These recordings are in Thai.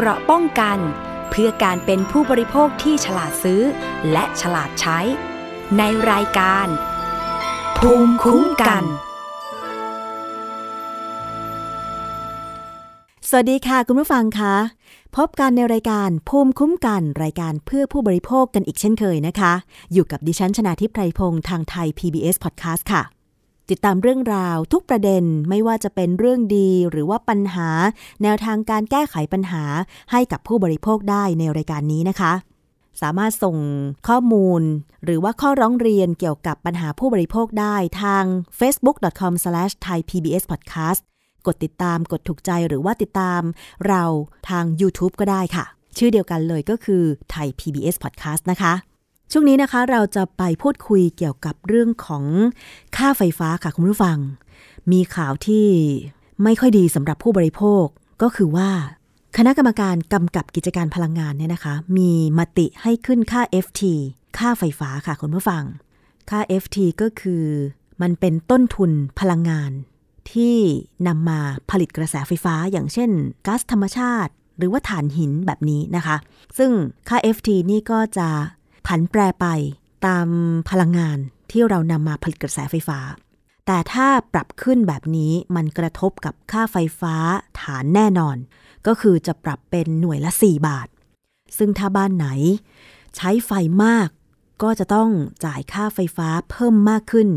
เกราะป้องกัน เพื่อการเป็นผู้บริโภคที่ฉลาดซื้อ และฉลาดใช้ ในรายการ ภูมิคุ้มกัน สวัสดีค่ะคุณผู้ฟังคะพบกันในรายการภูมิคุ้มกันรายการเพื่อผู้บริโภคกันอีกเช่นเคยนะคะ อยู่กับดิฉันชนาทิพไพรพงศ์ทางไทย PBS Podcast ค่ะ ติดตามเรื่องราวทุกประเด็นไม่ว่าจะเป็นเรื่องดีหรือว่าปัญหา แนวทางการแก้ไขปัญหาให้กับผู้บริโภคได้ในรายการนี้นะคะ สามารถส่งข้อมูล หรือว่าข้อร้องเรียนเกี่ยวกับปัญหาผู้บริโภคได้ทาง facebook.com/thaipbspodcast กดติดตามกดถูกใจหรือว่าติดตามเราทาง YouTube ก็ได้ค่ะ ชื่อเดียวกันเลยก็คือไทย PBS Podcast นะคะ ช่วงนี้นะคะเราจะไปพูดคุยเกี่ยวกับเรื่องของค่าไฟฟ้าค่ะคุณผู้ฟัง มีข่าวที่ไม่ค่อยดีสำหรับผู้บริโภคก็คือว่า คณะกรรมการกำกับกิจการพลังงานเนี่ยนะคะ มีมติให้ขึ้นค่า FT ค่าไฟฟ้าค่ะคุณผู้ฟัง ค่า FT ก็คือมันเป็นต้นทุนพลังงาน ที่นำมาผลิตกระแสไฟฟ้าอย่างเช่นก๊าซธรรมชาติ หรือว่าถ่านหินแบบนี้นะคะ ซึ่งค่า FT นี่ก็จะ ผันแปรไปตามพลังงานที่เรานำมาผลิตกระแสไฟฟ้า แต่ถ้าปรับขึ้นแบบนี้มันกระทบกับค่าไฟฟ้าฐานแน่นอน ก็คือจะปรับเป็นหน่วยละ 4 บาท ซึ่งถ้าบ้านไหน ใช้ไฟมากก็จะต้องจ่ายค่าไฟฟ้าเพิ่มมากขึ้น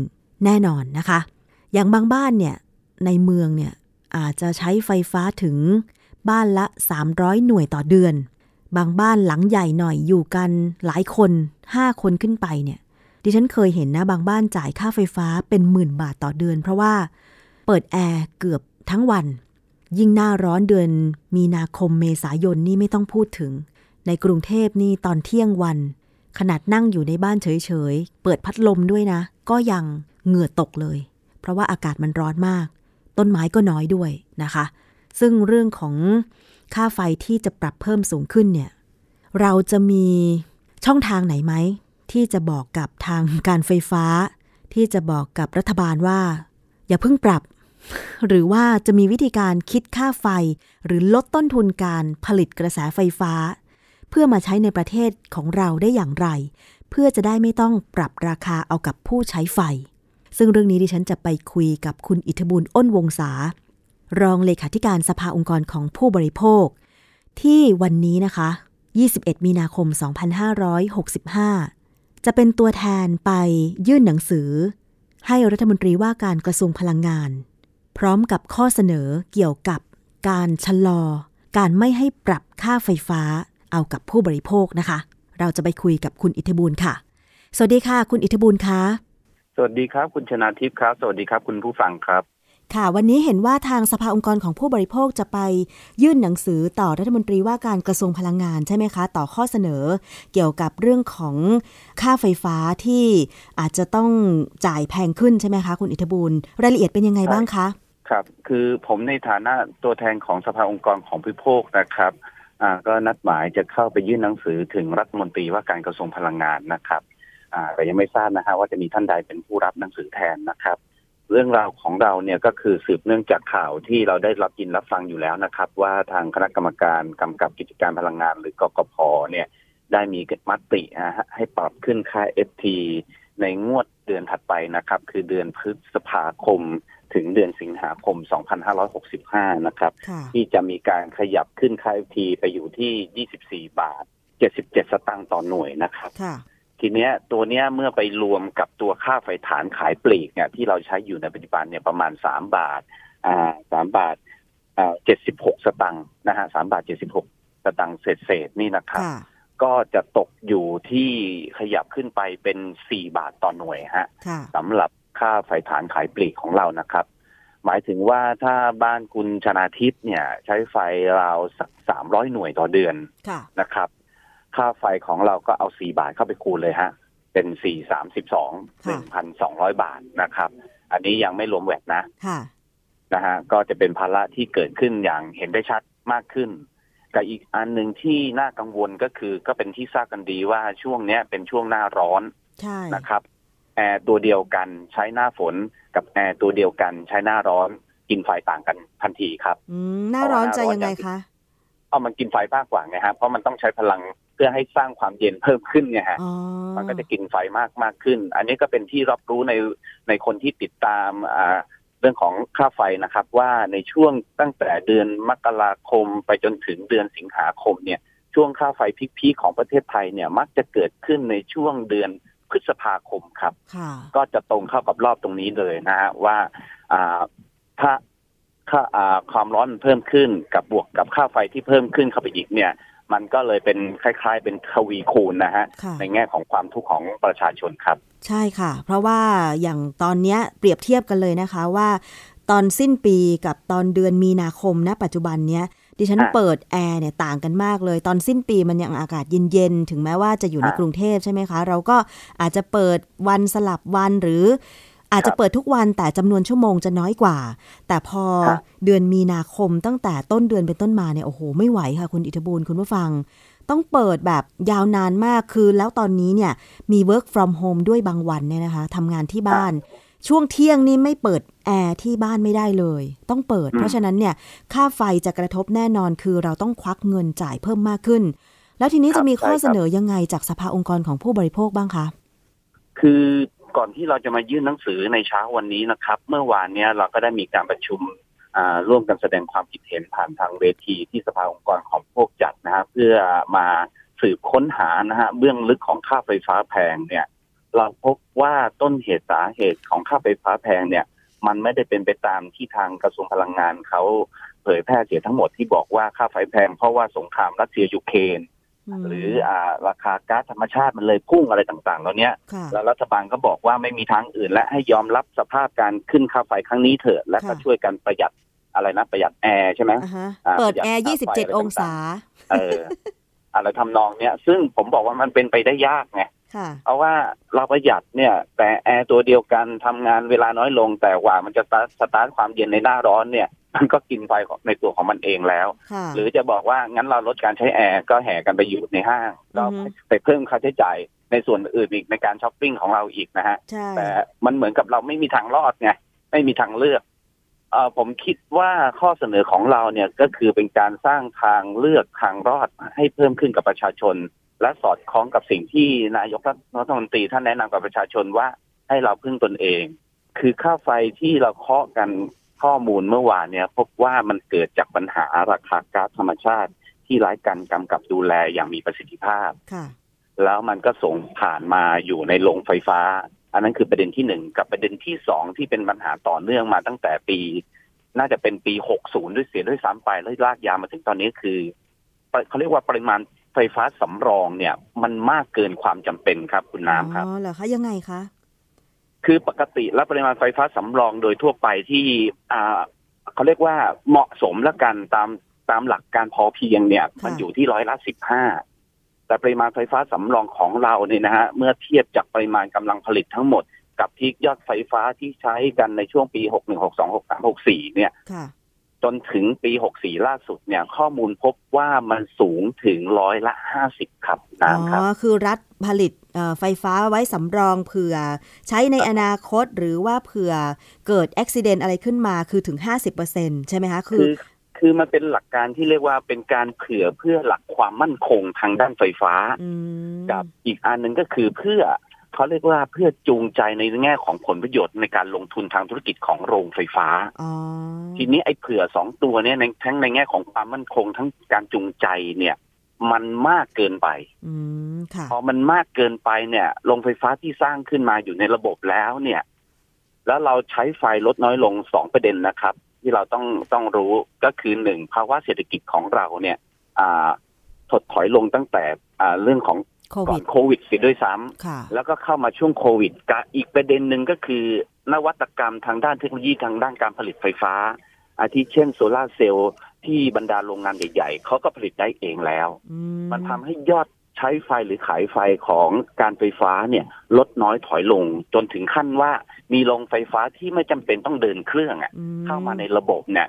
แน่นอนนะคะ อย่างบางบ้านเนี่ยในเมืองเนี่ยอาจจะใช้ไฟฟ้าถึงบ้านละ 300 หน่วยต่อเดือน บางบ้านหลังใหญ่หน่อยอยู่กันหลายคน5คนขึ้นไปเนี่ย ดิฉันเคยเห็นนะบางบ้านจ่ายค่าไฟฟ้าเป็นหมื่นบาทต่อเดือน เพราะว่าเปิดแอร์เกือบทั้งวัน ยิ่งหน้าร้อนเดือนมีนาคมเมษายนนี่ไม่ต้องพูดถึง ในกรุงเทพนี่ตอนเที่ยงวัน ขนาดนั่งอยู่ในบ้านเฉยๆ เปิดพัดลมด้วยนะ ก็ยังเหงื่อตกเลย เพราะว่าอากาศมันร้อนมาก ต้นไม้ก็น้อยด้วยนะคะ ซึ่งเรื่องของ ค่าไฟที่จะปรับเพิ่มสูงขึ้นเนี่ย เราจะมีช่องทางไหนไหม ที่จะบอกกับทางการไฟฟ้า ที่จะบอกกับรัฐบาลว่า อย่าเพิ่งปรับ หรือว่าจะมีวิธีการคิดค่าไฟ หรือลดต้นทุนการผลิตกระแสไฟฟ้า เพื่อมาใช้ในประเทศของเราได้อย่างไร เพื่อจะได้ไม่ต้องปรับราคาเอากับผู้ใช้ไฟ ซึ่งเรื่องนี้ดิฉันจะไปคุยกับคุณอิทธบุญอ้นวงศา รองเลขาธิการสภาองค์กรของผู้บริโภค ที่วันนี้นะคะ 21 มีนาคม 2565 จะเป็นตัวแทนไปยื่นหนังสือ ให้รัฐมนตรีว่าการกระทรวงพลังงาน พร้อมกับข้อเสนอเกี่ยวกับการชะลอ การไม่ให้ปรับค่าไฟฟ้าเอากับผู้บริโภคนะคะ เราจะไปคุยกับคุณอิทธิบูลค่ะ สวัสดีค่ะ คุณอิทธิบูลคะสวัสดีครับ คุณชนาทิพย์ครับ สวัสดีครับ คุณผู้ฟังครับ ค่ะ วันนี้เห็นว่าทางสภาองค์กรของผู้บริโภคจะไปยื่นหนังสือต่อรัฐมนตรีว่าการกระทรวงพลังงานใช่ไหมคะ ต่อข้อเสนอ เกี่ยวกับเรื่องของค่าไฟฟ้าที่อาจจะต้องจ่ายแพงขึ้นใช่ไหมคะ คุณอิทธบูลรายละเอียดเป็นยังไงบ้างคะ ครับ คือผมในฐานะตัวแทนของสภาองค์กรของผู้บริโภคนะครับอ่าก็นัดหมายจะเข้าไปยื่นหนังสือถึงรัฐมนตรีว่าการกระทรวงพลังงานนะครับอ่าแต่ยังไม่ทราบนะฮะว่าจะมีท่านใดเป็นผู้รับหนังสือแทนนะครับ เรื่องราวของเราเนี่ยก็คือสืบเนื่องจากข่าวที่เราได้รับยินรับฟังอยู่แล้วนะครับ ว่าทางคณะกรรมการกำกับกิจการพลังงาน หรือกกพเนี่ย ได้มีมตินะฮะให้ปรับขึ้นค่า FT ในงวดเดือนถัดไปนะครับ คือเดือนพฤษภาคมถึงเดือนสิงหาคม 2565 นะครับค่ะที่จะมีการขยับขึ้นค่า FT ไปอยู่ที่ 24 บาท 77 สตางค์ต่อหน่วยนะครับค่ะ ทีเนี้ยตัวเนี้ยเมื่อไปรวมกับตัวค่าไฟฐานขายปลีกเนี่ยที่เราใช้อยู่ในปัจจุบันเนี่ยประมาณ3บาทอ่าสามบาทอ่า76สตังค์นะฮะสามบาท76สตังค์เศษเศษๆนี่นะครับค่ะก็จะตกอยู่ที่ขยับขึ้นไปเป็น4บาทต่อหน่วยฮะค่ะสำหรับค่าไฟฐานขายปลีกของเรานะครับ หมายถึงว่าถ้าบ้านคุณชนาทิพย์เนี่ย ใช้ไฟราวสักสามร้อยหน่วยต่อเดือนค่ะนะครับ ค่าไฟของเราก็เอาสี่บาทเข้าไปคูณเลยฮะ เป็นสี่สามสิบสองหนึ่งพันสองร้อยบาทนะครับ อันนี้ยังไม่รวมแวดนะค่ะนะฮะก็จะเป็นภาระที่เกิดขึ้นอย่างเห็นได้ชัดมากขึ้นกับอีกอันหนึ่งที่น่ากังวลก็คือก็เป็นที่ทราบกันดีว่าช่วงเนี้ยเป็นช่วงหน้าร้อนใช่นะครับแอร์ตัวเดียวกันใช้หน้าฝนกับแอร์ตัวเดียวกันใช้หน้าร้อนกินไฟต่างกันทันทีครับอืมหน้าร้อนจะยังไงคะ เอามันกินไฟมากกว่าไงฮะเพราะมันต้องใช้พลังเพื่อให้สร้างความเย็นเพิ่มขึ้นไงฮะอ๋อมันก็จะกินไฟมากมากขึ้น อันนี้ก็เป็นที่รับรู้ในในคนที่ติดตามอ่าเรื่องของค่าไฟนะครับ ว่าในช่วงตั้งแต่เดือนมกราคมไปจนถึงเดือนสิงหาคมเนี่ย ช่วงค่าไฟพีคๆของประเทศไทยเนี่ยมักจะเกิดขึ้นในช่วงเดือนพฤษภาคมครับค่ะก็จะตรงเข้ากับรอบตรงนี้เลยนะฮะว่าอ่าถ้า ค่าอ่าความร้อนมันเพิ่มขึ้นกับบวกกับค่าไฟที่เพิ่มขึ้นเข้าไปอีกเนี่ย มันก็เลยเป็นคล้าย ๆ เป็นทวีคูณนะฮะค่ะในแง่ของความทุกข์ของประชาชนครับ ใช่ค่ะ เพราะว่าอย่างตอนเนี้ยเปรียบเทียบกันเลยนะคะว่า ตอนสิ้นปีกับตอนเดือนมีนาคมณปัจจุบันเนี้ยดิฉันอะเปิดแอร์เนี่ยต่างกันมากเลย ตอนสิ้นปีมันยังอากาศเย็นๆ ถึงแม้ว่าจะอยู่ในอะกรุงเทพใช่ไหมคะ เราก็อาจจะเปิดวันสลับวันหรือ อาจจะครับเปิดทุกวันแต่จำนวนชั่วโมงจะน้อยกว่า แต่พอครับเดือนมีนาคมตั้งแต่ต้นเดือนเป็นต้นมาเนี่ยโอ้โหไม่ไหวค่ะคุณอิทธบูลคุณผู้ฟัง ต้องเปิดแบบยาวนานมากคือแล้วตอนนี้เนี่ยมี work from home ด้วยบางวันเนี่ยนะคะทำงานที่บ้านช่วงเที่ยงนี่ไม่เปิดแอร์ที่บ้านไม่ได้เลย ต้องเปิดอืมเพราะฉะนั้นเนี่ยค่าไฟจะกระทบแน่นอนคือเราต้องควักเงินจ่ายเพิ่มมากขึ้น แล้วทีนี้ครับจะมีข้อใช่ครับเสนอยังไงจากสภาองค์กรของผู้บริโภคบ้างคะ คือ ก่อนที่เราจะมายื่นหนังสือในเช้าวันนี้นะครับ เมื่อวานเนี้ยเราก็ได้มีการประชุมร่วมกันแสดงความคิดเห็นผ่านทางเวทีที่สภาองค์กรของพวกจัดนะฮะเพื่อมาสืบค้นหานะฮะเบื้องลึกของค่าไฟฟ้าแพงเนี่ยเราพบว่าต้นเหตุสาเหตุของค่าไฟฟ้าแพงเนี่ย มันไม่ได้เป็นไปตามที่ทางกระทรวงพลังงานเขาเผยแพร่เสียทั้งหมดที่บอกว่าค่าไฟแพงเพราะว่าสงครามรัสเซียยูเครน หรืออ่าราคาก๊าซธรรมชาติมันเลยพุ่งอะไรต่างๆเหล่านี้ค่ะแล้วรัฐบาลก็บอกว่าไม่มีทางอื่น และให้ยอมรับสภาพการขึ้นค่าไฟครั้งนี้เถิดและก็ค่ะช่วยกันประหยัดอะไรนะประหยัดแอร์ใช่ไหมอ่าฮะอ่าเปิดประหยัดแอร์ค่าไฟอะไร27องศา เอออะไรทำนองเนี้ยซึ่งผมบอกว่ามันเป็นไปได้ยากไงค่ะเพราะว่าเราประหยัดเนี่ย แต่แอร์ตัวเดียวกันทำงานเวลาน้อยลงแต่ว่ามันจะสตาร์ทสตาร์ทความเย็นในหน้าร้อนเนี่ย มันก็กินไฟของในตัวของมันเองแล้วค่ะหรือจะบอกว่างั้นเราลดการใช้แอร์ก็แห่กันไปอยู่ในห้างก็อือฮึไปเพิ่มค่าใช้จ่ายในส่วนอื่นอีกในการช้อปปิ้งของเราอีกนะฮะใช่แต่มันเหมือนกับเราไม่มีทางรอดไงไม่มีทางเลือกเออผมคิดว่าข้อเสนอของเราเนี่ยก็คือเป็นการสร้างทางเลือกทางรอดให้เพิ่มขึ้นกับประชาชน และสอดคล้องกับสิ่งที่นายกรัฐมนตรีท่านแนะนำกับประชาชนว่าให้เราพึ่งตนเอง คือค่าไฟที่เราเคาะกัน ข้อมูลเมื่อวานเนี่ยพบว่ามันเกิดจากปัญหาราคาก๊าซธรรมชาติ ที่ไร้การกำกับดูแลอย่างมีประสิทธิภาพค่ะแล้วมันก็ส่งผ่านมาอยู่ในโรงไฟฟ้า อันนั้นคือประเด็นที่หนึ่งกับประเด็นที่สองที่เป็นปัญหาต่อเนื่องมาตั้งแต่ปี น่าจะเป็นปี60ด้วยเสียด้วยซ้ำไปแล้วลากยาวมาถึงตอนนี้คือเขาเรียกว่าปริมาณไฟฟ้าสำรองเนี่ย มันมากเกินความจำเป็นครับคุณน้ำครับอ๋อเหรอคะยังไงคะ คือปกติแล้วปริมาณไฟฟ้าสำรองโดยทั่วไปที่อ่าเขาเรียกว่าเหมาะสมและกันตามตามหลักการพอเพียงเนี่ยค่ะมันอยู่ที่ร้อยละสิบห้าแต่ปริมาณไฟฟ้าสำรองของเราเนี่ยนะฮะเมื่อเทียบจากปริมาณกำลังผลิตทั้งหมด กับที่ยอดไฟฟ้าที่ใช้กันในช่วงปี61 62 63 64เนี่ยค่ะ จนถึงปี 64 ล่าสุดเนี่ย ข้อมูลพบว่ามันสูงถึงร้อยละ 50 ครับอ๋น้ำครับอคือรัฐผลิตเอ่อไฟฟ้าไว้สำรองเผื่อ ใช้ในอนาคตหรือว่าเผื่อเกิดอุบิเหตุอะไรขึ้นมาคือถึง 50%ใช่ไหมคะ คืคืออคือมันเป็นหลักการที่เรียกว่าเป็นการเผื่อเพื่อหลักความมั่นคงทางด้านไฟฟ้าอืมกับอีกอันหนึ่งก็คือเพื่อ เขาเรียกว่าเพื่อจูงใจในแง่ของผลประโยชน์ในการลงทุนทางธุรกิจของโรงไฟฟ้าอ๋อทีนี้ไอ้เผื่อสองตัวเนี่ยในทั้งในแง่ของความมั่นคงทั้งการจูงใจเนี่ย มันมากเกินไปอืมค่ะพอมันมากเกินไปเนี่ยโรงไฟฟ้าที่สร้างขึ้นมาอยู่ในระบบแล้วเนี่ย แล้วเราใช้ไฟลดน้อยลงสองประเด็นนะครับ ที่เราต้องต้องรู้ก็คือหนึ่งภาวะเศรษฐกิจของเราเนี่ย อ่าถดถอยลงตั้งแต่อ่าเรื่องของ โคก่อวินดโควิดเสียด้วยซ้ำค่ะแล้วก็เข้ามาช่วงโควิดกับอีกประเด็นหนึ่งก็คือนวัตกรรมทางด้านเทคโนโลยีทางด้านการผลิตไฟฟ้า อาทิเช่นโซลาร์เซลล์ที่บรรดาโรงงานใหญ่ๆเขาก็ผลิตได้เองแล้วอืมันทำให้ยอดใช้ไฟหรือขายไฟของการไฟฟ้าเนี่ยลดน้อยถอยลง จนถึงขั้นว่ามีโรงไฟฟ้าที่ไม่จำเป็นต้องเดินเครื่องอะอืเข้ามาในระบบเนี่ย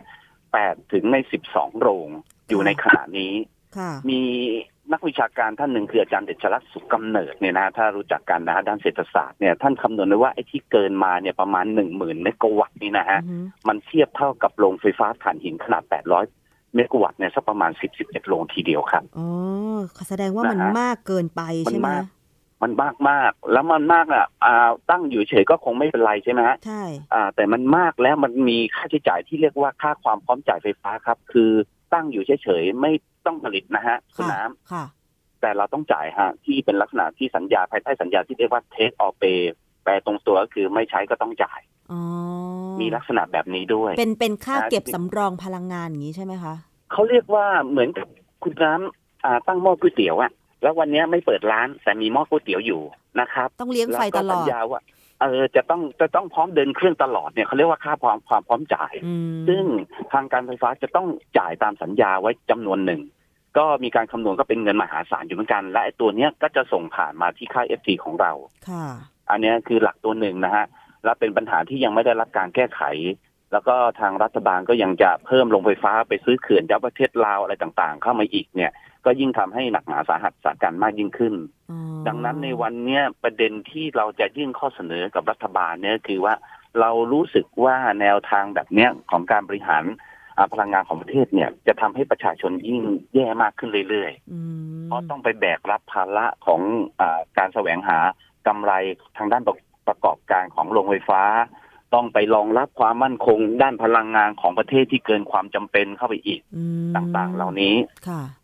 แปดถึงในสิบสองโรงอยู่ในขณะนี้ค่ะมี นักวิชาการท่านหนึ่งคืออาจารย์เดชรัตน์สุขกำเนิดเนี่ยนะถ้ารู้จักกันนะด้านเศรษฐศาสตร์เนี่ยท่านคำนวณไว้ว่าไอ้ที่เกินมาเนี่ยประมาณหนึ่งหมื่นเมกะวัตต์นี่นะฮะอือฮึมันเทียบเท่ากับโรงไฟฟ้าถ่านหินขนาด800เมกะวัตต์เนี่ยสักประมาณ10 11โรงทีเดียวครับอ๋อแสดงว่ามันนะฮะมากเกินไปมันใช่ไหมมากมันมากมากแล้วมันมากอะอ่าตั้งอยู่เฉยก็คงไม่เป็นไรใช่ไหมฮะใช่อ่าแต่มันมากแล้วมันมีค่าใช้จ่ายที่เรียกว่าค่าความพร้อมจ่ายไฟฟ้าครับ คือ ตั้งอยู่เฉยๆไม่ต้องผลิตนะฮะคุณค่ะน้ำค่ะแต่เราต้องจ่ายฮะที่เป็นลักษณะที่สัญญาภายใต้สัญญาที่เรียกว่า take or pay แปลตรงตัวก็คือไม่ใช้ก็ต้องจ่ายอ๋อมีลักษณะแบบนี้ด้วย เป็นเป็นค่าอ่าเก็บสำรองพลังงานอย่างนี้ใช่ไหมคะเขาเรียกว่าเหมือนกับคุณน้ำอ่าตั้งหม้อก๋วยเตี๋ยวอะแล้ววันเนี้ยไม่เปิดร้านแต่มีหม้อก๋วยเตี๋ยวอยู่นะครับ ต้องเลี้ยงไฟแล้วก็ตลอสัดญญาว่า เออจะต้องจะต้องพร้อมเดินเครื่องตลอดเนี่ยเขาเรียกว่าค่าความความพร้อมจ่ายอืมซึ่งทางการไฟฟ้าจะต้องจ่ายตามสัญญาไว้จำนวนหนึ่ง ก็มีการคำนวณก็เป็นเงินมหาศาลอยู่เหมือนกัน และไอ้ตัวเนี้ยก็จะส่งผ่านมาที่ค่า FT ของเราค่ะอันเนี้ยคือหลักตัวหนึ่งนะฮะและเป็นปัญหาที่ยังไม่ได้รับการแก้ไข แล้วก็ทางรัฐบาลก็ยังจะเพิ่มโรงไฟฟ้าไปซื้อเขื่อนจากประเทศลาวอะไรต่างๆ เข้ามาอีกเนี่ย ก็ยิ่งทำให้หนักหนาสาหัสสาการมากยิ่งขึ้นอ๋อดังนั้นในวันเนี้ยประเด็นที่เราจะยื่นข้อเสนอกับรัฐบาลเนี่ยคือว่าเรารู้สึกว่าแนวทางแบบเนี้ยของการบริหารอ่าพลังงานของประเทศเนี่ย จะทำให้ประชาชนยิ่งแย่มากขึ้นเรื่อยๆอืมเพราะต้องไปแบกรับภาระของอาการแสวงหากำไรทางด้านประประกอบการของโรงไฟฟ้า ต้องไปรองรับความมั่นคงด้านพลังงานของประเทศที่เกินความจำเป็นเข้าไปอีกอืมต่างๆ เหล่านี้ค่ะอ่า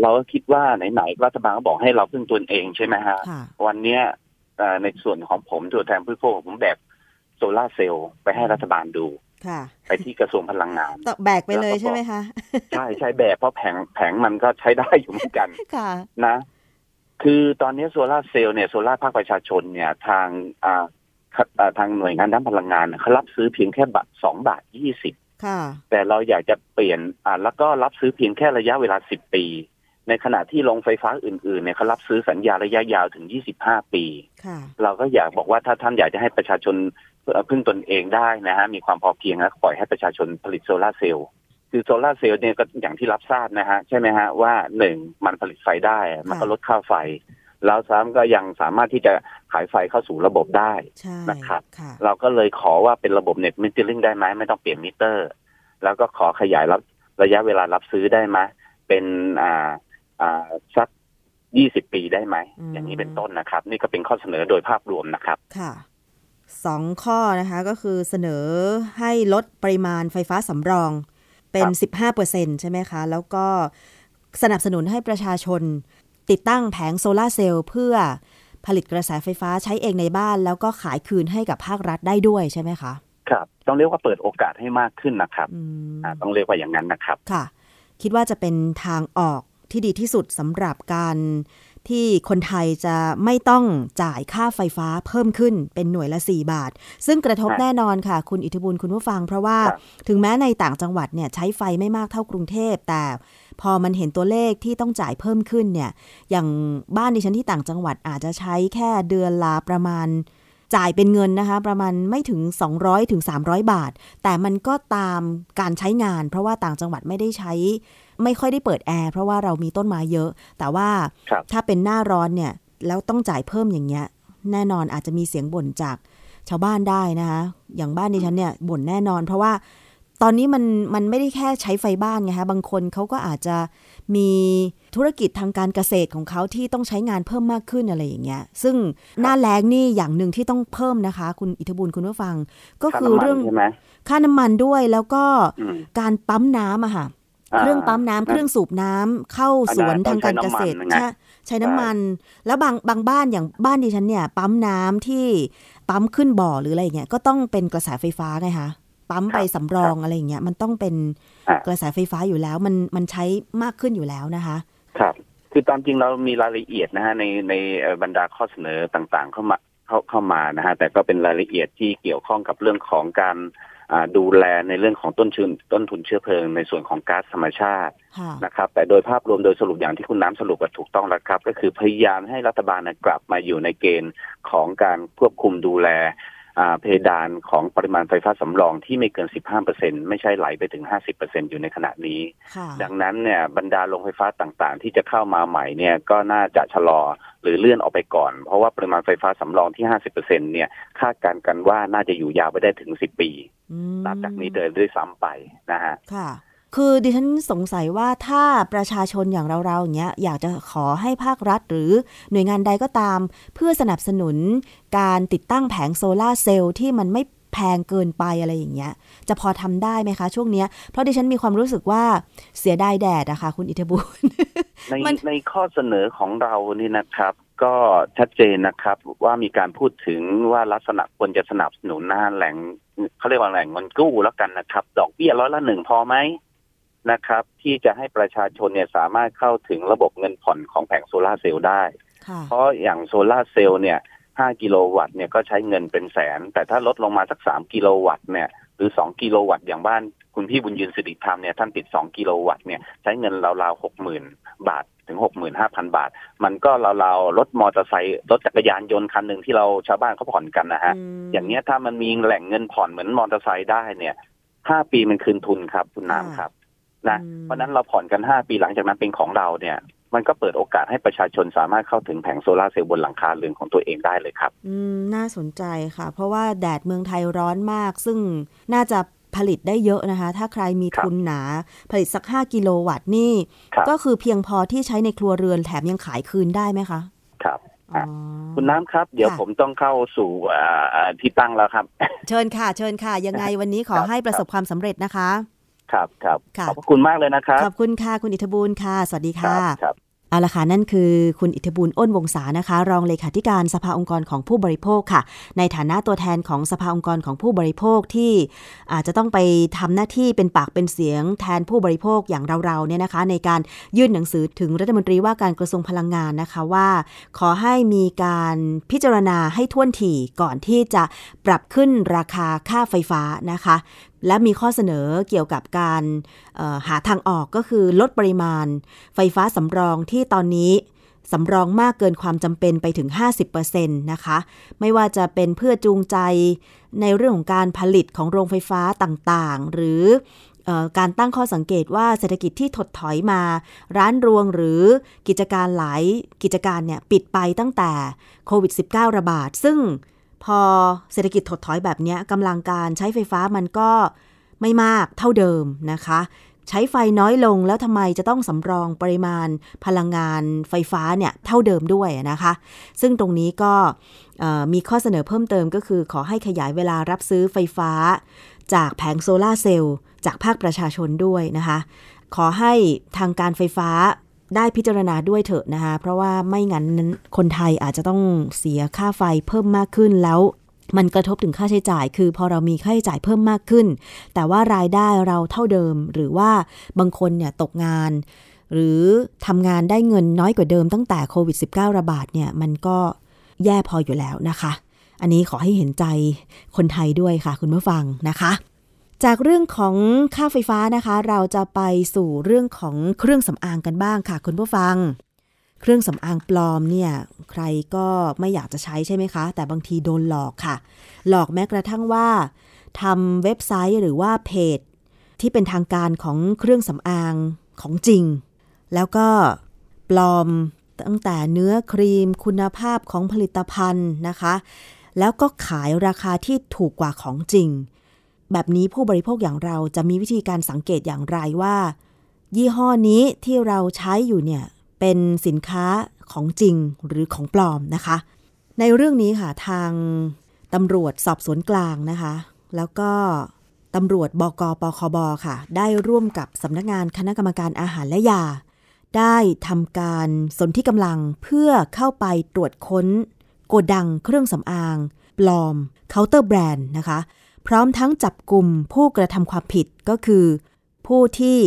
เราก็คิดว่าไหนๆรัฐบาลก็บอกให้เราพึ่งตนเองใช่ไหมฮะค่ะวันเนี้ยอ่าในส่วนของผมตัวแทนผู้บริโภคผมแบกโซลาร์เซลล์ไปให้รัฐบาลดูค่ะไปที่กระทรวงพลังงานต้องแบกไปเลยใช่ไหมคะ ใช่ใช่แบกเพราะแผงแผงมันก็ใช้ได้อยู่เหมือนกันค่ะนะ คือตอนนี้โซลาร์เซลล์เนี่ยโซลาร์ภาคประชาชนเนี่ยทางอ่าครับอ่าทางหน่วยงานด้านพลังงานเนี่ยเขารับซื้อเพียงแค่บาทสองบาทยี่สิบค่ะ แต่เราอยากจะเปลี่ยนอ่าแล้วก็รับซื้อเพียงแค่ระยะเวลาสิบปี ในขณะที่โรงไฟฟ้าอื่นๆเนี่ยเขารับซื้อสัญญาระยะยาวถึงยี่สิบห้าปีค่ะเราก็อยากบอกว่าถ้าท่านอยากจะให้ประชาชนเอ่อพึ่งตนเองได้นะฮะมีความพอเพียงแล้วปล่อยให้ประชาชนผลิตโซลาร์เซลล์คือโซลาร์เซลล์เนี่ยก็อย่างที่รับทราบนะฮะใช่ไหมฮะว่าหนึ่งมันผลิตไฟได้ มันก็ลดค่าไฟ แล้วซ้ำก็ยังสามารถที่จะขายไฟเข้าสู่ระบบได้ใช่นะครับค่ะเราก็เลยขอว่าเป็นระบบ net metering ได้ไหมไม่ต้องเปลี่ยนมิเตอร์ แล้วก็ขอขยายรับระยะเวลารับซื้อได้ไหมเป็นอ่าอ่าสักยี่สิบปีได้ไหมอืมอย่างนี้เป็นต้นนะครับ นี่ก็เป็นข้อเสนอโดยภาพรวมนะครับค่ะสองข้อนะคะก็คือเสนอให้ลดปริมาณไฟฟ้าสำรองเป็น 15%ใช่ไหมคะ แล้วก็สนับสนุนให้ประชาชน ติดตั้งแผงโซลาร์เซลล์เพื่อผลิตกระแสไฟฟ้าใช้เองในบ้าน แล้วก็ขายคืนให้กับภาครัฐได้ด้วยใช่ไหมคะ ครับ ต้องเรียกว่าเปิดโอกาสให้มากขึ้นนะครับอืมอ่าต้องเรียกว่าอย่างนั้นนะครับ ค่ะ คิดว่าจะเป็นทางออกที่ดีที่สุดสำหรับการที่คนไทยจะไม่ต้องจ่ายค่าไฟฟ้าเพิ่มขึ้นเป็นหน่วยละ 4 บาท ซึ่งกระทบครับแน่นอนค่ะ คุณอิทธิบุญคุณผู้ฟัง เพราะว่าครับถึงแม้ในต่างจังหวัดเนี่ยใช้ไฟไม่มากเท่ากรุงเทพแต่ พอมันเห็นตัวเลขที่ต้องจ่ายเพิ่มขึ้นเนี่ย อย่างบ้านดิฉันที่ต่างจังหวัดอาจจะใช้แค่เดือนละประมาณจ่ายเป็นเงินนะคะ ประมาณไม่ถึง 200ถึง300 บาท แต่มันก็ตามการใช้งาน เพราะว่าต่างจังหวัดไม่ได้ใช้ ไม่ค่อยได้เปิดแอร์เพราะว่าเรามีต้นไม้เยอะ แต่ว่าครับถ้าเป็นหน้าร้อนเนี่ย แล้วต้องจ่ายเพิ่มอย่างเงี้ย แน่นอนอาจจะมีเสียงบ่นจากชาวบ้านได้นะคะ อย่างบ้านดิฉันเนี่ยบ่นแน่นอน เพราะว่า ตอนนี้มันมันไม่ได้แค่ใช้ไฟบ้านไงคะบางคนเขาก็อาจจะมีธุรกิจทางการเกษตรของเขาที่ต้องใช้งานเพิ่มมากขึ้นอะไรอย่างเงี้ย ซึ่งหน้าแล้งนี่อย่างหนึ่งที่ต้องเพิ่มนะคะ คุณอิทธิบุญคุณผู้ฟัง ก็ค่าคือน้ำมันเรื่องใช่ไหมค่าน้ำมันด้วยแล้วก็อืมการปั๊มน้ำอะค่ะอ่าเครื่องปั๊มน้ำเครื่องสูบน้ำเข้าสวนอัทานงนั้นการเกษตรต้องใช้น้ำมันไงใช่ใช้น้ำมัน แล้วบางบางบ้านอย่างบ้านดิฉันเนี่ย ปั๊มน้ำที่ปั๊มขึ้นบ่อหรืออะไรอย่างเงี้ยก็ต้องเป็นกระแสไฟฟ้าไงคะ ปั๊มไปสำรองอะไรอย่างเงี้ยมันต้องเป็นอะกระแสไฟฟ้าอยู่แล้ว มันมันใช้มากขึ้นอยู่แล้วนะคะ ครับ คือตามจริงเรามีรายละเอียดนะฮะในในเอ่อบรรดาข้อเสนอต่างๆ เข้ามาเข้าเข้ามานะฮะแต่ก็เป็นรายละเอียดที่เกี่ยวข้องกับเรื่องของการอ่าดูแลในเรื่องของต้นทุนต้นทุนเชื้อเพลิงในส่วนของก๊าซธรรมชาติค่ะนะครับ แต่โดยภาพรวมโดยสรุปอย่างที่คุณน้ำสรุปก็ถูกต้องแล้วครับ ก็คือพยายามให้รัฐบาลนะกลับมาอยู่ในเกณฑ์ของการควบคุมดูแลอ่า เพดานของปริมาณไฟฟ้าสำรองที่ไม่เกิน 15%ไม่ใช่ไหลไปถึง 50%อยู่ในขณะนี้ค่ะดังนั้นเนี่ยบรรดาโรงไฟฟ้าต่างๆ ที่จะเข้ามาใหม่เนี่ยก็น่าจะชะลอหรือเลื่อนออกไปก่อน เพราะว่าปริมาณไฟฟ้าสำรองที่ 50%เนี่ยคาดการณ์กันว่าน่าจะอยู่ยาวไปได้ถึง 10 ปีอืมนับจากนี้เดินด้วยซ้ำไปนะฮะค่ะ คือดิฉันสงสัยว่าถ้าประชาชนอย่างเราๆอย่างเงี้ยอยากจะขอให้ภาครัฐหรือหน่วยงานใดก็ตาม เพื่อสนับสนุนการติดตั้งแผงโซลาร์เซลล์ที่มันไม่แพงเกินไปอะไรอย่างเงี้ย จะพอทำได้ไหมคะช่วงเนี้ย เพราะดิฉันมีความรู้สึกว่าเสียดายแดดอะคะคุณอิทบุญในมันในข้อเสนอของเรานี่นะครับ ก็ชัดเจนนะครับว่ามีการพูดถึงว่าลักษณะควรจะสนับสนุนหน้าแหล่งเขาเรียกว่าแหล่งเงินกู้แล้วกันนะครับ ดอกเบี้ยร้อยละหนึ่งพอไหม นะครับ ที่จะให้ประชาชนเนี่ยสามารถเข้าถึงระบบเงินผ่อนของแผงโซลาร์เซลล์ได้ค่ะเพราะอย่างโซลาร์เซลล์เนี่ย5กิโลวัตต์เนี่ยก็ใช้เงินเป็นแสน แต่ถ้าลดลงมาสัก3กิโลวัตต์เนี่ยหรือ2กิโลวัตต์อย่างบ้านคุณพี่บุญยืนสิริธรรมเนี่ยท่านติด2กิโลวัตต์เนี่ยใช้เงินราวๆ60,000บาทถึง65,000บาท มันก็ราวๆรถมอเตอร์ไซค์รถจักรยานยนต์คันหนึ่งที่เราชาวบ้านเขาผ่อนกันนะฮะมอย่างเนี้ยถ้ามันมีแหล่งเงินผ่อนเหมือนมอเตอร์ไซค์ได้เนี่ยห้าปีมันคืนทุนครับ คุณน้ำครับ นะอืมเพราะฉะนั้นเราผ่อนกันห้าปีหลังจากนั้นเป็นของเราเนี่ย มันก็เปิดโอกาสให้ประชาชนสามารถเข้าถึงแผงโซลาร์เซลล์บนหลังคาเรือนของตัวเองได้เลยครับ อืม น่าสนใจค่ะ เพราะว่าแดดเมืองไทยร้อนมาก ซึ่งน่าจะผลิตได้เยอะนะคะ ถ้าใครมีครับทุนหนา ผลิตสัก 5 กิโลวัตต์นี่ครับก็คือเพียงพอที่ใช้ในครัวเรือนแถมยังขายคืนได้ไหมคะ ครับอ๋อคุณน้ำครับ เดี๋ยวค่ะผมต้องเข้าสู่อ่าอ่าที่ตั้งแล้วครับ เชิญค่ะ เชิญค่ะ ยังไงวันนี้ขอครับให้ประสบความสำเร็จนะคะ ครับครับค่ะขอบพระคุณมากเลยนะครับขอบคุณค่ะคุณอิทธบูลค่ะ สวัสดีคค่ะรับครับเอาละค่ะนั่นคือคุณอิทธบูลอ้นวงศานะคะ รองเลขาธิการสภาองค์กรของผู้บริโภคค่ะ ในฐานะตัวแทนของสภาองค์กรของผู้บริโภคที่อาจจะต้องไปทำหน้าที่เป็นปากเป็นเสียงแทนผู้บริโภคอย่างเราๆเนี่ยนะคะ ในการยื่นหนังสือถึงรัฐมนตรีว่าการกระทรวงพลังงานนะคะว่า ขอให้มีการพิจารณาให้ท่วนถี่ก่อนที่จะปรับขึ้นราคาค่าไฟฟ้านะคะ และมีข้อเสนอเกี่ยวกับการหาทางออกก็คือลดปริมาณ ไฟฟ้าสำรองที่ตอนนี้สำรองมากเกินความจำเป็นไปถึง 50%นะคะ ไม่ว่าจะเป็นเพื่อจูงใจในเรื่องของการผลิตของโรงไฟฟ้าต่างๆ หรือเออการตั้งข้อสังเกตว่าเศรษฐกิจที่ถดถอยมา ร้านรวงหรือกิจการหลายกิจการเนี่ยปิดไปตั้งแต่โควิด -19 ระบาด ซึ่ง พอเศรษฐกิจถดถอยแบบนี้กำลังการใช้ไฟฟ้ามันก็ไม่มากเท่าเดิมนะคะ ใช้ไฟน้อยลงแล้วทำไมจะต้องสำรองปริมาณพลังงานไฟฟ้าเนี่ยเท่าเดิมด้วยนะคะ ซึ่งตรงนี้ก็มีข้อเสนอเพิ่มเติมก็คือ ขอให้ขยายเวลารับซื้อไฟฟ้า จากแผงโซลาร์เซลล์จากภาคประชาชนด้วยนะคะ ขอให้ทางการไฟฟ้า ได้พิจารณาด้วยเถอะนะคะเพราะว่าไม่งั้นคนไทยอาจจะต้องเสียค่าไฟเพิ่มมากขึ้นแล้วมันกระทบถึงค่าใช้จ่าย คือพอเรามีค่าใช้จ่ายเพิ่มมากขึ้น แต่ว่ารายได้เราเท่าเดิม หรือว่าบางคนเนี่ยตกงาน หรือทำงานได้เงินน้อยกว่าเดิมตั้งแต่โควิด -19 ระบาดเนี่ย มันก็แย่พออยู่แล้วนะคะ อันนี้ขอให้เห็นใจคนไทยด้วยค่ะ คุณผู้ฟังนะคะ จากเรื่องของค่าไฟฟ้านะคะ เราจะไปสู่เรื่องของเครื่องสำอางกันบ้างค่ะ คุณผู้ฟัง เครื่องสำอางปลอมเนี่ยใครก็ไม่อยากจะใช้ใช่ไหมคะ แต่บางทีโดนหลอกค่ะ หลอกแม้กระทั่งว่าทำเว็บไซต์หรือว่าเพจ ที่เป็นทางการของเครื่องสำอางของจริง แล้วก็ปลอมตั้งแต่เนื้อครีมคุณภาพของผลิตภัณฑ์นะคะ แล้วก็ขายราคาที่ถูกกว่าของจริง แบบนี้ผู้บริโภคอย่างเราจะมีวิธีการสังเกตอย่างไรว่า ยี่ห้อนี้ที่เราใช้อยู่เนี่ยเป็นสินค้าของจริงหรือของปลอมนะคะ ในเรื่องนี้ค่ะทางตำรวจสอบสวนกลางนะคะ แล้วก็ตำรวจบกปคบค่ะ ได้ร่วมกับสำนักงานคณะกรรมการอาหารและยา ได้ทำการสนที่กำลังเพื่อเข้าไปตรวจค้น โกดังเครื่องสำอาง ปลอมเคาน์เตอร์แบรนด์นะคะ พร้อมทั้งจับกลุ่มผู้กระทำความผิดก็คือ ผู้ที่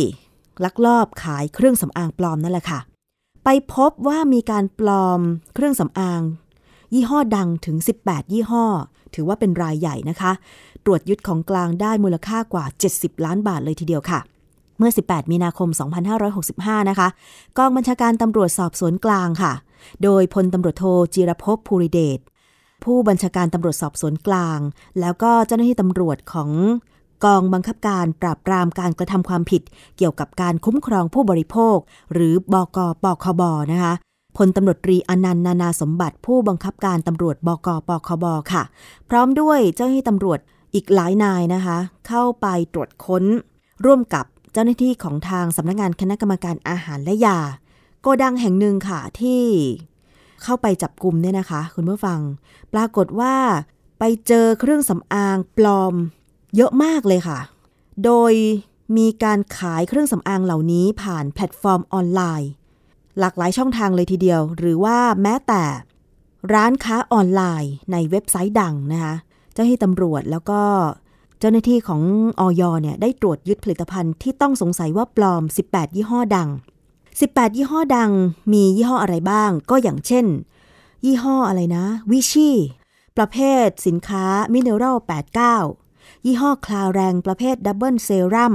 ลักลอบขายเครื่องสำอางปลอมนั่นแหละค่ะ ไปพบว่ามีการปลอมเครื่องสำอาง ยี่ห้อดังถึง 18 ยี่ห้อ ถือว่าเป็นรายใหญ่นะคะ ตรวจยึดของกลางได้มูลค่ากว่า 70 ล้านบาทเลยทีเดียวค่ะเมื่อ 18 มีนาคม 2565 นะคะ กองบัญชาการตำรวจสอบสวนกลางค่ะ โดยพลตำรวจโทจิรภพภูริเดช ผู้บัญชาการตำรวจสอบสวนกลาง แล้วก็เจ้าหน้าที่ตำรวจของกองบังคับการปราบปรามการกระทำความผิด เกี่ยวกับการคุ้มครองผู้บริโภค หรือบกปคบนะคะพลตำรวจตรีอนันต์นานาสมบัติ ผู้บังคับการตำรวจบกปคบค่ะ พร้อมด้วยเจ้าหน้าที่ตำรวจอีกหลายนายนะคะ เข้าไปตรวจค้น ร่วมกับเจ้าหน้าที่ของทางสำนักงานคณะกรรมการอาหารและยา โกดังแห่งหนึ่งค่ะที่ เข้าไปจับกลุ่มเนี่ยนะคะ คุณผู้ฟัง ปรากฏว่าไปเจอเครื่องสำอางปลอมเยอะมากเลยค่ะ โดยมีการขายเครื่องสำอางเหล่านี้ผ่านแพลตฟอร์มออนไลน์ หลากหลายช่องทางเลยทีเดียว หรือว่าแม้แต่ร้านค้าออนไลน์ในเว็บไซต์ดังนะคะ เจ้าหน้าที่ตำรวจแล้วก็เจ้าหน้าที่ของอย.เนี่ยได้ตรวจยึดผลิตภัณฑ์ที่ต้องสงสัยว่าปลอม 18 ยี่ห้อดัง 18 ยี่ห้อดังมียี่ห้ออะไรบ้าง ก็อย่างเช่น ยี่ห้ออะไรนะ Vichy ประเภทสินค้า Mineral 89 ยี่ห้อ Clarins ประเภท Double Serum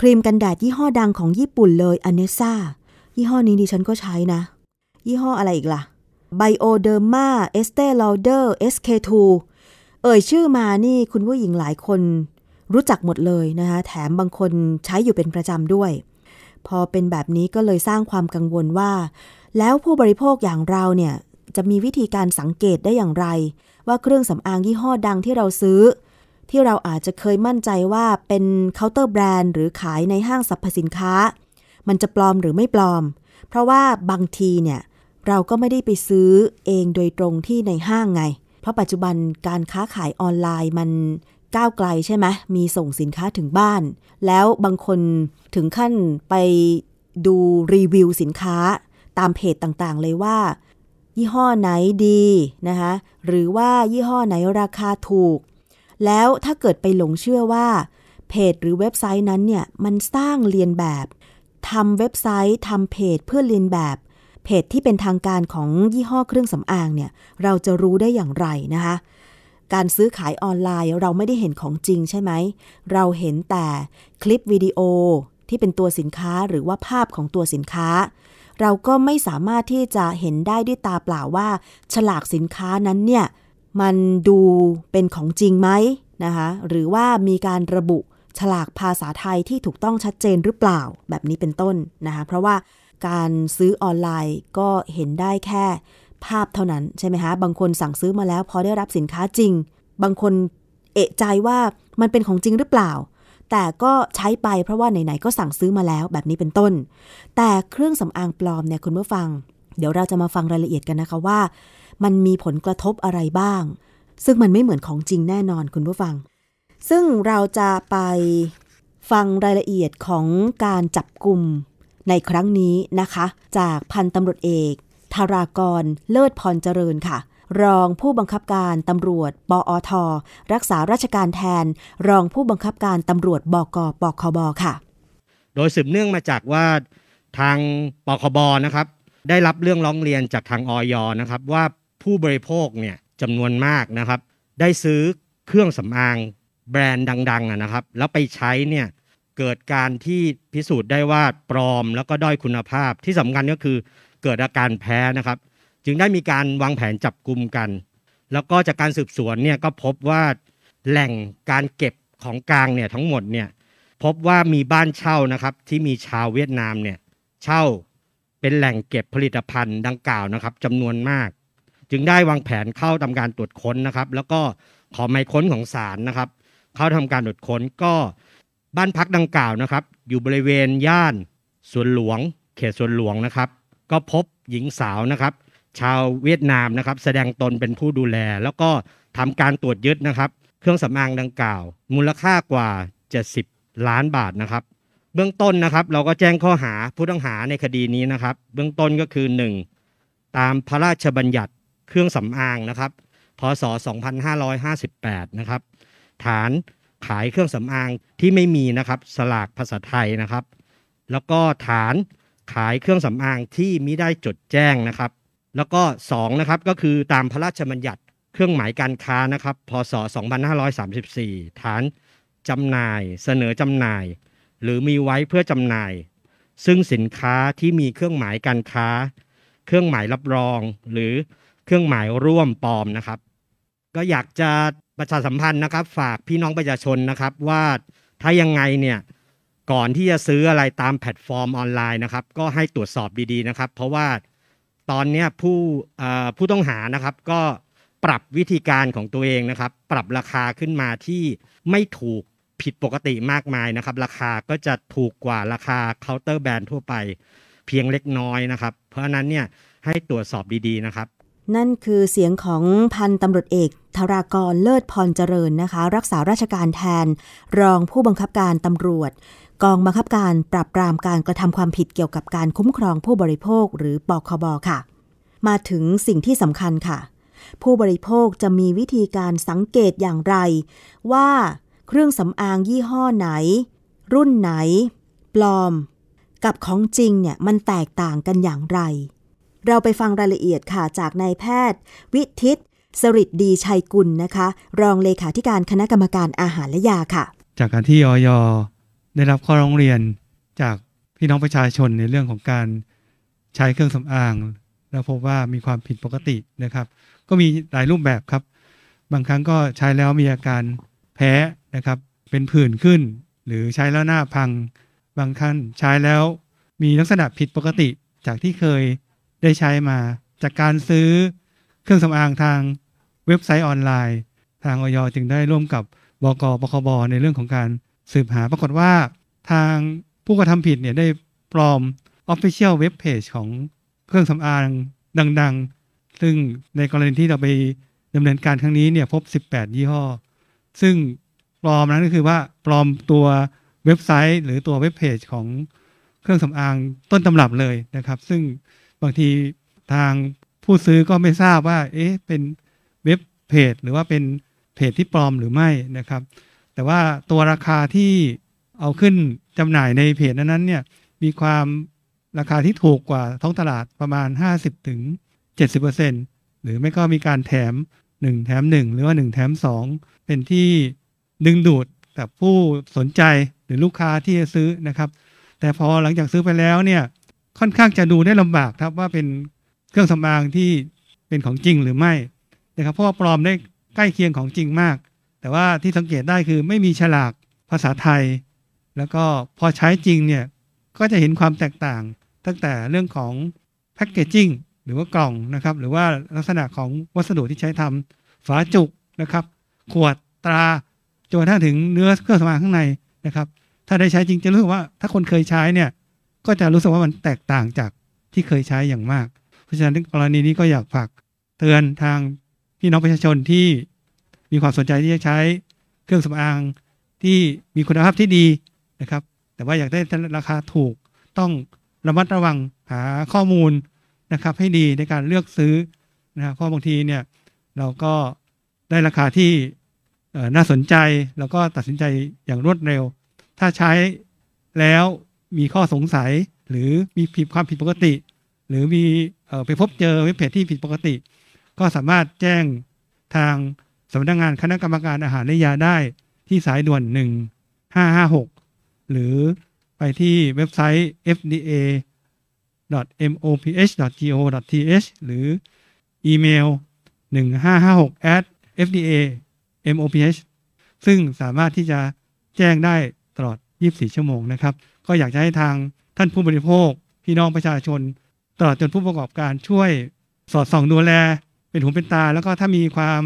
ครีมกันแดดยี่ห้อดังของญี่ปุ่นเลย Anessa ยี่ห้อนี้ดิฉันก็ใช้นะ ยี่ห้ออะไรอีกล่ะBioderma Estee Lauder SK2 เอ่ยชื่อมานี่คุณผู้หญิงหลายคนรู้จักหมดเลยนะคะแถมบางคนใช้อยู่เป็นประจำด้วย พอเป็นแบบนี้ก็เลยสร้างความกังวลว่า แล้วผู้บริโภคอย่างเราเนี่ยจะมีวิธีการสังเกตได้อย่างไร ว่าเครื่องสำอางยี่ห้อดังที่เราซื้อ ที่เราอาจจะเคยมั่นใจว่าเป็น counter brand หรือขายในห้างสรรพสินค้า มันจะปลอมหรือไม่ปลอม เพราะว่าบางทีเนี่ยเราก็ไม่ได้ไปซื้อเองโดยตรงที่ในห้างไง เพราะปัจจุบันการค้าขายออนไลน์มัน ก้าวไกลใช่ไหมมีส่งสินค้าถึงบ้าน แล้วบางคนถึงขั้นไปดูรีวิวสินค้าตามเพจต่างๆ เลยว่า ยี่ห้อไหนดีนะคะหรือว่ายี่ห้อไหนราคาถูก แล้วถ้าเกิดไปหลงเชื่อว่า เพจหรือเว็บไซต์นั้นเนี่ยมันสร้างเรียนแบบทำเว็บไซต์ทำเพจเพื่อเรียนแบบเพจที่เป็นทางการของยี่ห้อเครื่องสำอางเนี่ยเราจะรู้ได้อย่างไรนะคะ การซื้อขายออนไลน์เราไม่ได้เห็นของจริงใช่ไหม เราเห็นแต่คลิปวิดีโอที่เป็นตัวสินค้าหรือว่าภาพของตัวสินค้า เราก็ไม่สามารถที่จะเห็นได้ด้วยตาเปล่าว่า ฉลากสินค้านั้นเนี่ยมันดูเป็นของจริงไหมนะคะหรือว่ามีการระบุฉลากภาษาไทยที่ถูกต้องชัดเจนหรือเปล่าแบบนี้เป็นต้นนะคะเพราะว่าการซื้อออนไลน์ก็เห็นได้แค่ ภาพเท่านั้นใช่ไหมคะบางคนสั่งซื้อมาแล้วพอได้รับสินค้าจริง บางคนเอะใจว่ามันเป็นของจริงหรือเปล่า แต่ก็ใช้ไปเพราะว่าไหนๆก็สั่งซื้อมาแล้วแบบนี้เป็นต้น แต่เครื่องสำอางปลอมเนี่ยคุณผู้ฟัง เดี๋ยวเราจะมาฟังรายละเอียดกันนะคะว่า มันมีผลกระทบอะไรบ้าง ซึ่งมันไม่เหมือนของจริงแน่นอนคุณผู้ฟัง ซึ่งเราจะไปฟังรายละเอียดของการจับกลุ่มในครั้งนี้นะคะ จากพันตำรวจเอก ธารากร เลิศพรเจริญค่ะ รองผู้บังคับการตำรวจ ปอท รักษาราชการแทน รองผู้บังคับการตำรวจบกปคบค่ะ โดยสืบเนื่องมาจากว่าทางปคบนะครับ ได้รับเรื่องร้องเรียนจากทางออยนะครับ ว่าผู้บริโภคเนี่ยจำนวนมากนะครับ ได้ซื้อเครื่องสำอางแบรนด์ดังๆนะครับ แล้วไปใช้เนี่ยเกิดการที่พิสูจน์ได้ว่าปลอมแล้วก็ด้อยคุณภาพที่สำคัญก็คือ เกิดอาการแพ้นะครับ จึงได้มีการวางแผนจับกลุ่มกัน แล้วก็จากการสืบสวนเนี่ยก็พบว่าแหล่งการเก็บของกลางเนี่ยทั้งหมดเนี่ยพบว่ามีบ้านเช่านะครับที่มีชาวเวียดนามเนี่ยเช่าเป็นแหล่งเก็บผลิตภัณฑ์ดังกล่าวนะครับจำนวนมาก จึงได้วางแผนเข้าทำการตรวจค้นนะครับ แล้วก็ขอหมายค้นของศาลนะครับ เข้าทำการตรวจค้นก็บ้านพักดังกล่าวนะครับ อยู่บริเวณย่านสวนหลวง เขตสวนหลวงนะครับ ก็พบหญิงสาวนะครับ ชาวเวียดนามนะครับ แสดงตนเป็นผู้ดูแล แล้วก็ทำการตรวจยึดนะครับ เครื่องสำอางดังกล่าว มูลค่ากว่า 70 ล้านบาทนะครับ เบื้องต้นนะครับ เราก็แจ้งข้อหาผู้ต้องหาในคดีนี้นะครับ เบื้องต้นก็คือ 1. ตามพระราชบัญญัติเครื่องสำอางนะครับพศ 2558 นะครับ ฐานขายเครื่องสำอางที่ไม่มีนะครับ สลากภาษาไทยนะครับ แล้วก็ฐาน ขายเครื่องสำอางที่มิได้จดแจ้งนะครับ แล้วก็2นะครับก็คือตามพระราชบัญญัติเครื่องหมายการค้านะครับ พศ 2534 ฐานจำหน่าย เสนอจำหน่าย หรือมีไว้เพื่อจำหน่าย ซึ่งสินค้าที่มีเครื่องหมายการค้า เครื่องหมายรับรอง หรือเครื่องหมายร่วมปลอมนะครับ ก็อยากจะประชาสัมพันธ์นะครับ ฝากพี่น้องประชาชนนะครับว่าถ้ายังไงเนี่ย ก่อนที่จะซื้ออะไรตามแพลตฟอร์มออนไลน์นะครับ ก็ให้ตรวจสอบดีๆนะครับ เพราะว่าตอนนี้ผู้ผู้ต้องหานะครับ ก็ปรับวิธีการของตัวเองนะครับ ปรับราคาขึ้นมาที่ไม่ถูกผิดปกติมากมายนะครับ ราคาก็จะถูกกว่าราคาเคาน์เตอร์แบรนด์ทั่วไป เพียงเล็กน้อยนะครับ เพราะนั้นเนี่ยให้ตรวจสอบดีๆนะครับ นั่นคือเสียงของพันตำรวจเอกธารากรเลิศพรเจริญนะคะ รักษาราชการแทน รองผู้บังคับการตำรวจ กองบังคับการปราบปรามการกระทำความผิดเกี่ยวกับการคุ้มครองผู้บริโภคหรือปคบค่ะ มาถึงสิ่งที่สำคัญค่ะ ผู้บริโภคจะมีวิธีการสังเกตอย่างไร ว่าเครื่องสำอางยี่ห้อไหน รุ่นไหน ปลอม กับของจริงเนี่ยมันแตกต่างกันอย่างไร เราไปฟังรายละเอียดค่ะจากนายแพทย์ วิทิตสริดดีชัยกุลนะคะ รองเลขาธิการคณะกรรมการอาหารและยาค่ะ จากการที่ออย ได้รับข้อร้องเรียนจากพี่น้องประชาชนในเรื่องของการใช้เครื่องสำอาง แล้วพบว่ามีความผิดปกตินะครับ ก็มีหลายรูปแบบครับ บางครั้งก็ใช้แล้วมีอาการแพ้นะครับ เป็นผื่นขึ้น หรือใช้แล้วหน้าพัง บางครั้งใช้แล้วมีลักษณะผิดปกติจากที่เคยได้ใช้มาจากการซื้อเครื่องสำอางทางเว็บไซต์ออนไลน์ ทางออยจึงได้ร่วมกับบกปคบในเรื่องของการ สืบหาปรากฏว่าทางผู้กระทำผิดเนี่ยได้ปลอม Official Web Page ของเครื่องสำอางดัง ๆ ซึ่งในกรณีที่เราไปดำเนินการครั้งนี้เนี่ยพบ 18 ยี่ห้อ ซึ่งปลอมนั้นก็คือว่าปลอมตัวเว็บไซต์ หรือตัวเว็บเพจของเครื่องสำอางต้นตำรับเลยนะครับ ซึ่งบางทีทางผู้ซื้อก็ไม่ทราบว่า เอ๊ะเป็นเว็บเพจ หรือว่าเป็นเพจที่ปลอมหรือไม่นะครับ แต่ว่าตัวราคาที่เอาขึ้นจำหน่ายในเพจนั้นๆเนี่ยมีความราคาที่ถูกกว่าท้องตลาดประมาณ 50ถึง70%หรือไม่ก็มีการแถม 1 แถม 1 หรือว่า 1 แถม 2 เป็นที่ดึงดูดกับผู้สนใจหรือลูกค้าที่จะซื้อนะครับ แต่พอหลังจากซื้อไปแล้วเนี่ยค่อนข้างจะดูได้ลำบากครับว่าเป็นเครื่องสำอางที่เป็นของจริงหรือไม่นะครับเพราะว่าปลอมได้ใกล้เคียงของจริงมาก แต่ว่าที่สังเกตได้คือไม่มีฉลากภาษาไทย แล้วก็พอใช้จริงเนี่ยก็จะเห็นความแตกต่าง ตั้งแต่เรื่องของแพคเกจิ้งหรือว่ากล่องนะครับ หรือว่าลักษณะของวัสดุที่ใช้ทำฝาจุกนะครับ ขวดตราจนกระทั่งถึงเนื้อเครื่องสำอางข้างในนะครับ ถ้าได้ใช้จริงจะรู้สึกว่า ถ้าคนเคยใช้เนี่ย ก็จะรู้สึกว่ามันแตกต่างจากที่เคยใช้อย่างมาก เพราะฉะนั้นกรณีนี้ก็อยากฝากเตือนทางพี่น้องประชาชนที่ มีความสนใจที่จะใช้เครื่องสำอางที่มีคุณภาพที่ดีนะครับ แต่ว่าอยากได้ราคาถูกต้องระมัดระวังหาข้อมูลนะครับ ให้ดีในการเลือกซื้อนะครับเพราะบางทีเนี่ยเราก็ได้ราคาที่น่าสนใจแล้วก็ตัดสินใจอย่างรวดเร็ว ถ้าใช้แล้วมีข้อสงสัยหรือมีผิดความผิดปกติ หรือมีไปพบเจอเว็บเพจที่ผิดปกติ ก็สามารถแจ้งทาง สำนักงงานคณะกรรมการอาหารและยาได้ที่สายด่วน 1556 หรือไปที่เว็บไซต์ fda moph.go.th หรืออีเมล 1556 at fda moph ซึ่งสามารถที่จะแจ้งได้ตลอด 24 ชั่วโมงนะครับ ก็อยากจะให้ทางท่านผู้บริโภค พี่น้องประชาชน ตลอดจนผู้ประกอบการช่วยสอดส่องดูแล เป็นหูเป็นตา แล้วก็ถ้ามีความ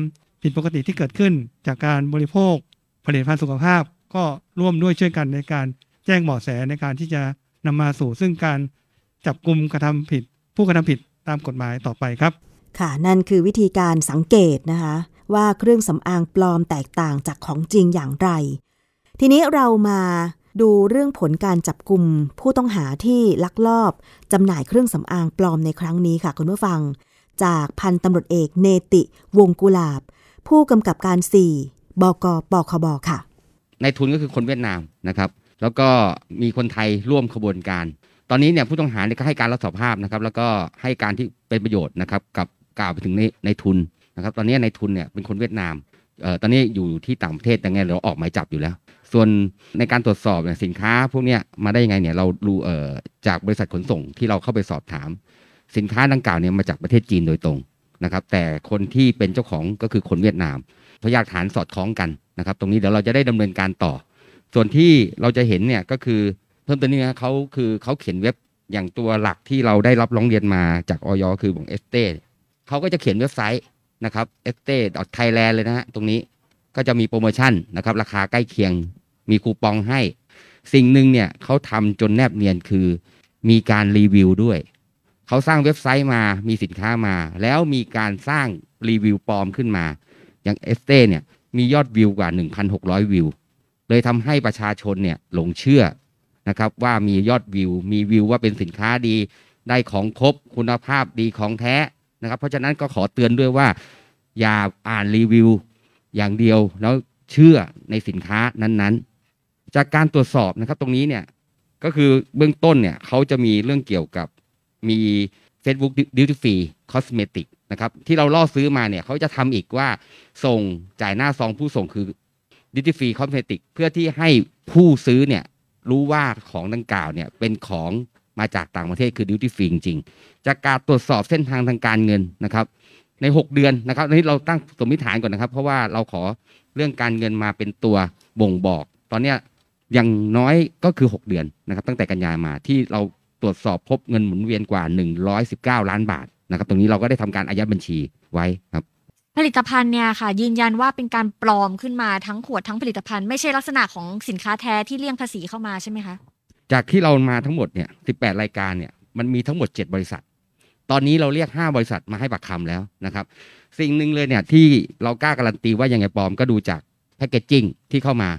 ผิดปกติที่เกิดขึ้นจากการบริโภคผลิตภัณฑ์สุขภาพ ก็ร่วมด้วยช่วยกันในการแจ้งเบาะแสในการที่จะนำมาสู่ซึ่งการจับกลุ่มกระทำผิด ผู้กระทำผิดตามกฎหมายต่อไปครับ ค่ะนั่นคือวิธีการสังเกตนะคะ ว่าเครื่องสำอางปลอมแตกต่างจากของจริงอย่างไร ทีนี้เรามาดูเรื่องผลการจับกลุ่มผู้ต้องหาที่ลักลอบจำหน่ายเครื่องสำอางปลอมในครั้งนี้ค่ะคุณผู้ฟัง จากพันตำรวจเอกเนติวงกุลาบ ผู้กำกับการ 4 บกปคบค่ะ ในทุนก็คือคนเวียดนามนะครับ แล้วก็มีคนไทยร่วมขบวนการ ตอนนี้เนี่ยผู้ต้องหาเนี่ยก็ให้การรับสารภาพนะครับ แล้วก็ให้การที่เป็นประโยชน์นะครับกับกล่าวไปถึงในในทุนนะครับ ตอนนี้ในทุนเนี่ยเป็นคนเวียดนามเอ่อตอนนี้อยู่ที่ต่างประเทศแต่ไงเราออกหมายจับอยู่แล้ว ส่วนในการตรวจสอบเนี่ยสินค้าพวกเนี้ยมาได้ยังไงเนี่ยเราดูเอ่อจากบริษัทขนส่งที่เราเข้าไปสอบถาม สินค้าดังกล่าวเนี่ยมาจากประเทศจีนโดยตรง นะครับแต่คนที่เป็นเจ้าของก็คือคนเวียดนาม พยานฐานสอดคล้องกันนะครับตรงนี้เดี๋ยวเราจะได้ดำเนินการต่อ ส่วนที่เราจะเห็นเนี่ยก็คือเพิ่มเติมนี้นะเขาคือเขาเขียนเว็บอย่างตัวหลักที่เราได้รับร้องเรียนมาจากอย.คือของ Estee เขาก็จะเขียนเว็บไซต์นะครับ e s t e t h a i l a n d เลยนะฮะตรงนี้ก็จะมีโปรโมชั่นนะครับราคาใกล้เคียงมีคูปองให้ สิ่งหนึ่งเนี่ยเขาทำจนแนบเนียนคือ มีการรีวิวด้วย เขาสร้างเว็บไซต์มามีสินค้ามา แล้วมีการสร้างรีวิวปลอมขึ้นมา อย่างเอสเต้เนี่ยมียอดวิวกว่า 1,600 วิว เลยทำให้ประชาชนเนี่ยหลงเชื่อนะครับว่ามียอดวิว มีวิวว่าเป็นสินค้าดี ได้ของครบคุณภาพดีของแท้นะครับ เพราะฉะนั้นก็ขอเตือนด้วยว่า อย่าอ่านรีวิวอย่างเดียวแล้วเชื่อในสินค้านั้นๆ จากการตรวจสอบนะครับตรงนี้เนี่ยก็คือเบื้องต้นเนี่ยเขาจะมีเรื่องเกี่ยวกับ มี Facebook Duty Free Cosmetic นะครับที่เราล่อซื้อมาเนี่ยเขาจะทำอีกว่าส่งจ่ายหน้าซองผู้ส่งคือ Duty Free Cosmetic เพื่อที่ให้ผู้ซื้อเนี่ยรู้ว่าของดังกล่าวเนี่ยเป็นของมาจากต่างประเทศคือ Duty Free จริงๆจากการตรวจสอบเส้นทางทางการเงินนะครับใน 6 เดือนนะครับอันนี้เราตั้งสมมติฐานก่อนนะครับ เพราะว่าเราขอเรื่องการเงินมาเป็นตัวบ่งบอก ตอนเนี้ยอย่างน้อยก็คือ 6 เดือนนะครับ ตั้งแต่กันยามาที่เรา ตรวจสอบพบเงินหมุนเวียนกว่า 119 ล้านบาทนะครับตรงนี้เราก็ได้ทำการอายัดบัญชีไว้ครับ ผลิตภัณฑ์เนี่ยค่ะ ยืนยันว่าเป็นการปลอมขึ้นมาทั้งขวดทั้งผลิตภัณฑ์ไม่ใช่ลักษณะของสินค้าแท้ที่เลี่ยงภาษีเข้ามาใช่ไหมคะจากที่เรามาทั้งหมดเนี่ย18 รายการเนี่ยมันมีทั้งหมด 7 บริษัท ตอนนี้เราเรียก 5 บริษัทมาให้ปากคำแล้วนะครับ สิ่งหนึ่งเลยเนี่ยที่เรากล้าการันตีว่ายังไงปลอมก็ดูจาก packaging ที่เข้ามา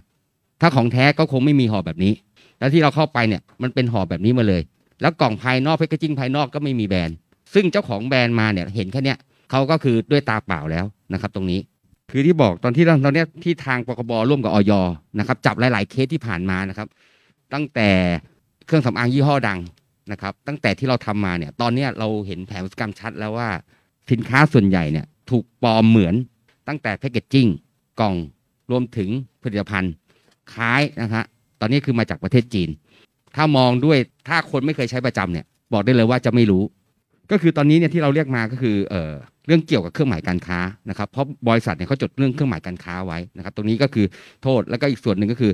ถ้าของแท้ก็คงไม่มีห่อแบบนี้ แล้วที่เราเข้าไปเนี่ยมันเป็นห่อแบบนี้มาเลย แล้วกล่องภายนอก packaging ภายนอกก็ไม่มีแบรนด์ ซึ่งเจ้าของแบรนด์มาเนี่ยเห็นแค่เนี้ยเขาก็คือด้วยตาเปล่าแล้วนะครับ ตรงนี้ คือที่บอกตอนที่เราตอนเนี้ยที่ทางปคบร่วมกับอย.นะครับจับหลาย ๆ เคสที่ผ่านมานะครับ ตั้งแต่เครื่องสำอางยี่ห้อดังนะครับ ตั้งแต่ที่เราทำมาเนี่ย ตอนเนี้ยเราเห็นแผนประทุษกรรมชัดแล้วว่า สินค้าส่วนใหญ่เนี่ยถูกปลอมเหมือนตั้งแต่แพคเกจจิ้งกล่องรวมถึงผลิตภัณฑ์คล้ายนะฮะตอนนี้คือมาจากประเทศจีน ถ้ามองด้วยถ้าคนไม่เคยใช้ประจำเนี่ย บอกได้เลยว่าจะไม่รู้ ก็คือตอนนี้เนี่ยที่เราเรียกมาก็คือเอ่อเรื่องเกี่ยวกับเครื่องหมายการค้านะครับเพราะบริษัทเนี่ยเขาจดเรื่องเครื่องหมายการค้าไว้นะครับ ตรงนี้ก็คือโทษแล้วก็อีกส่วนหนึ่งก็คือ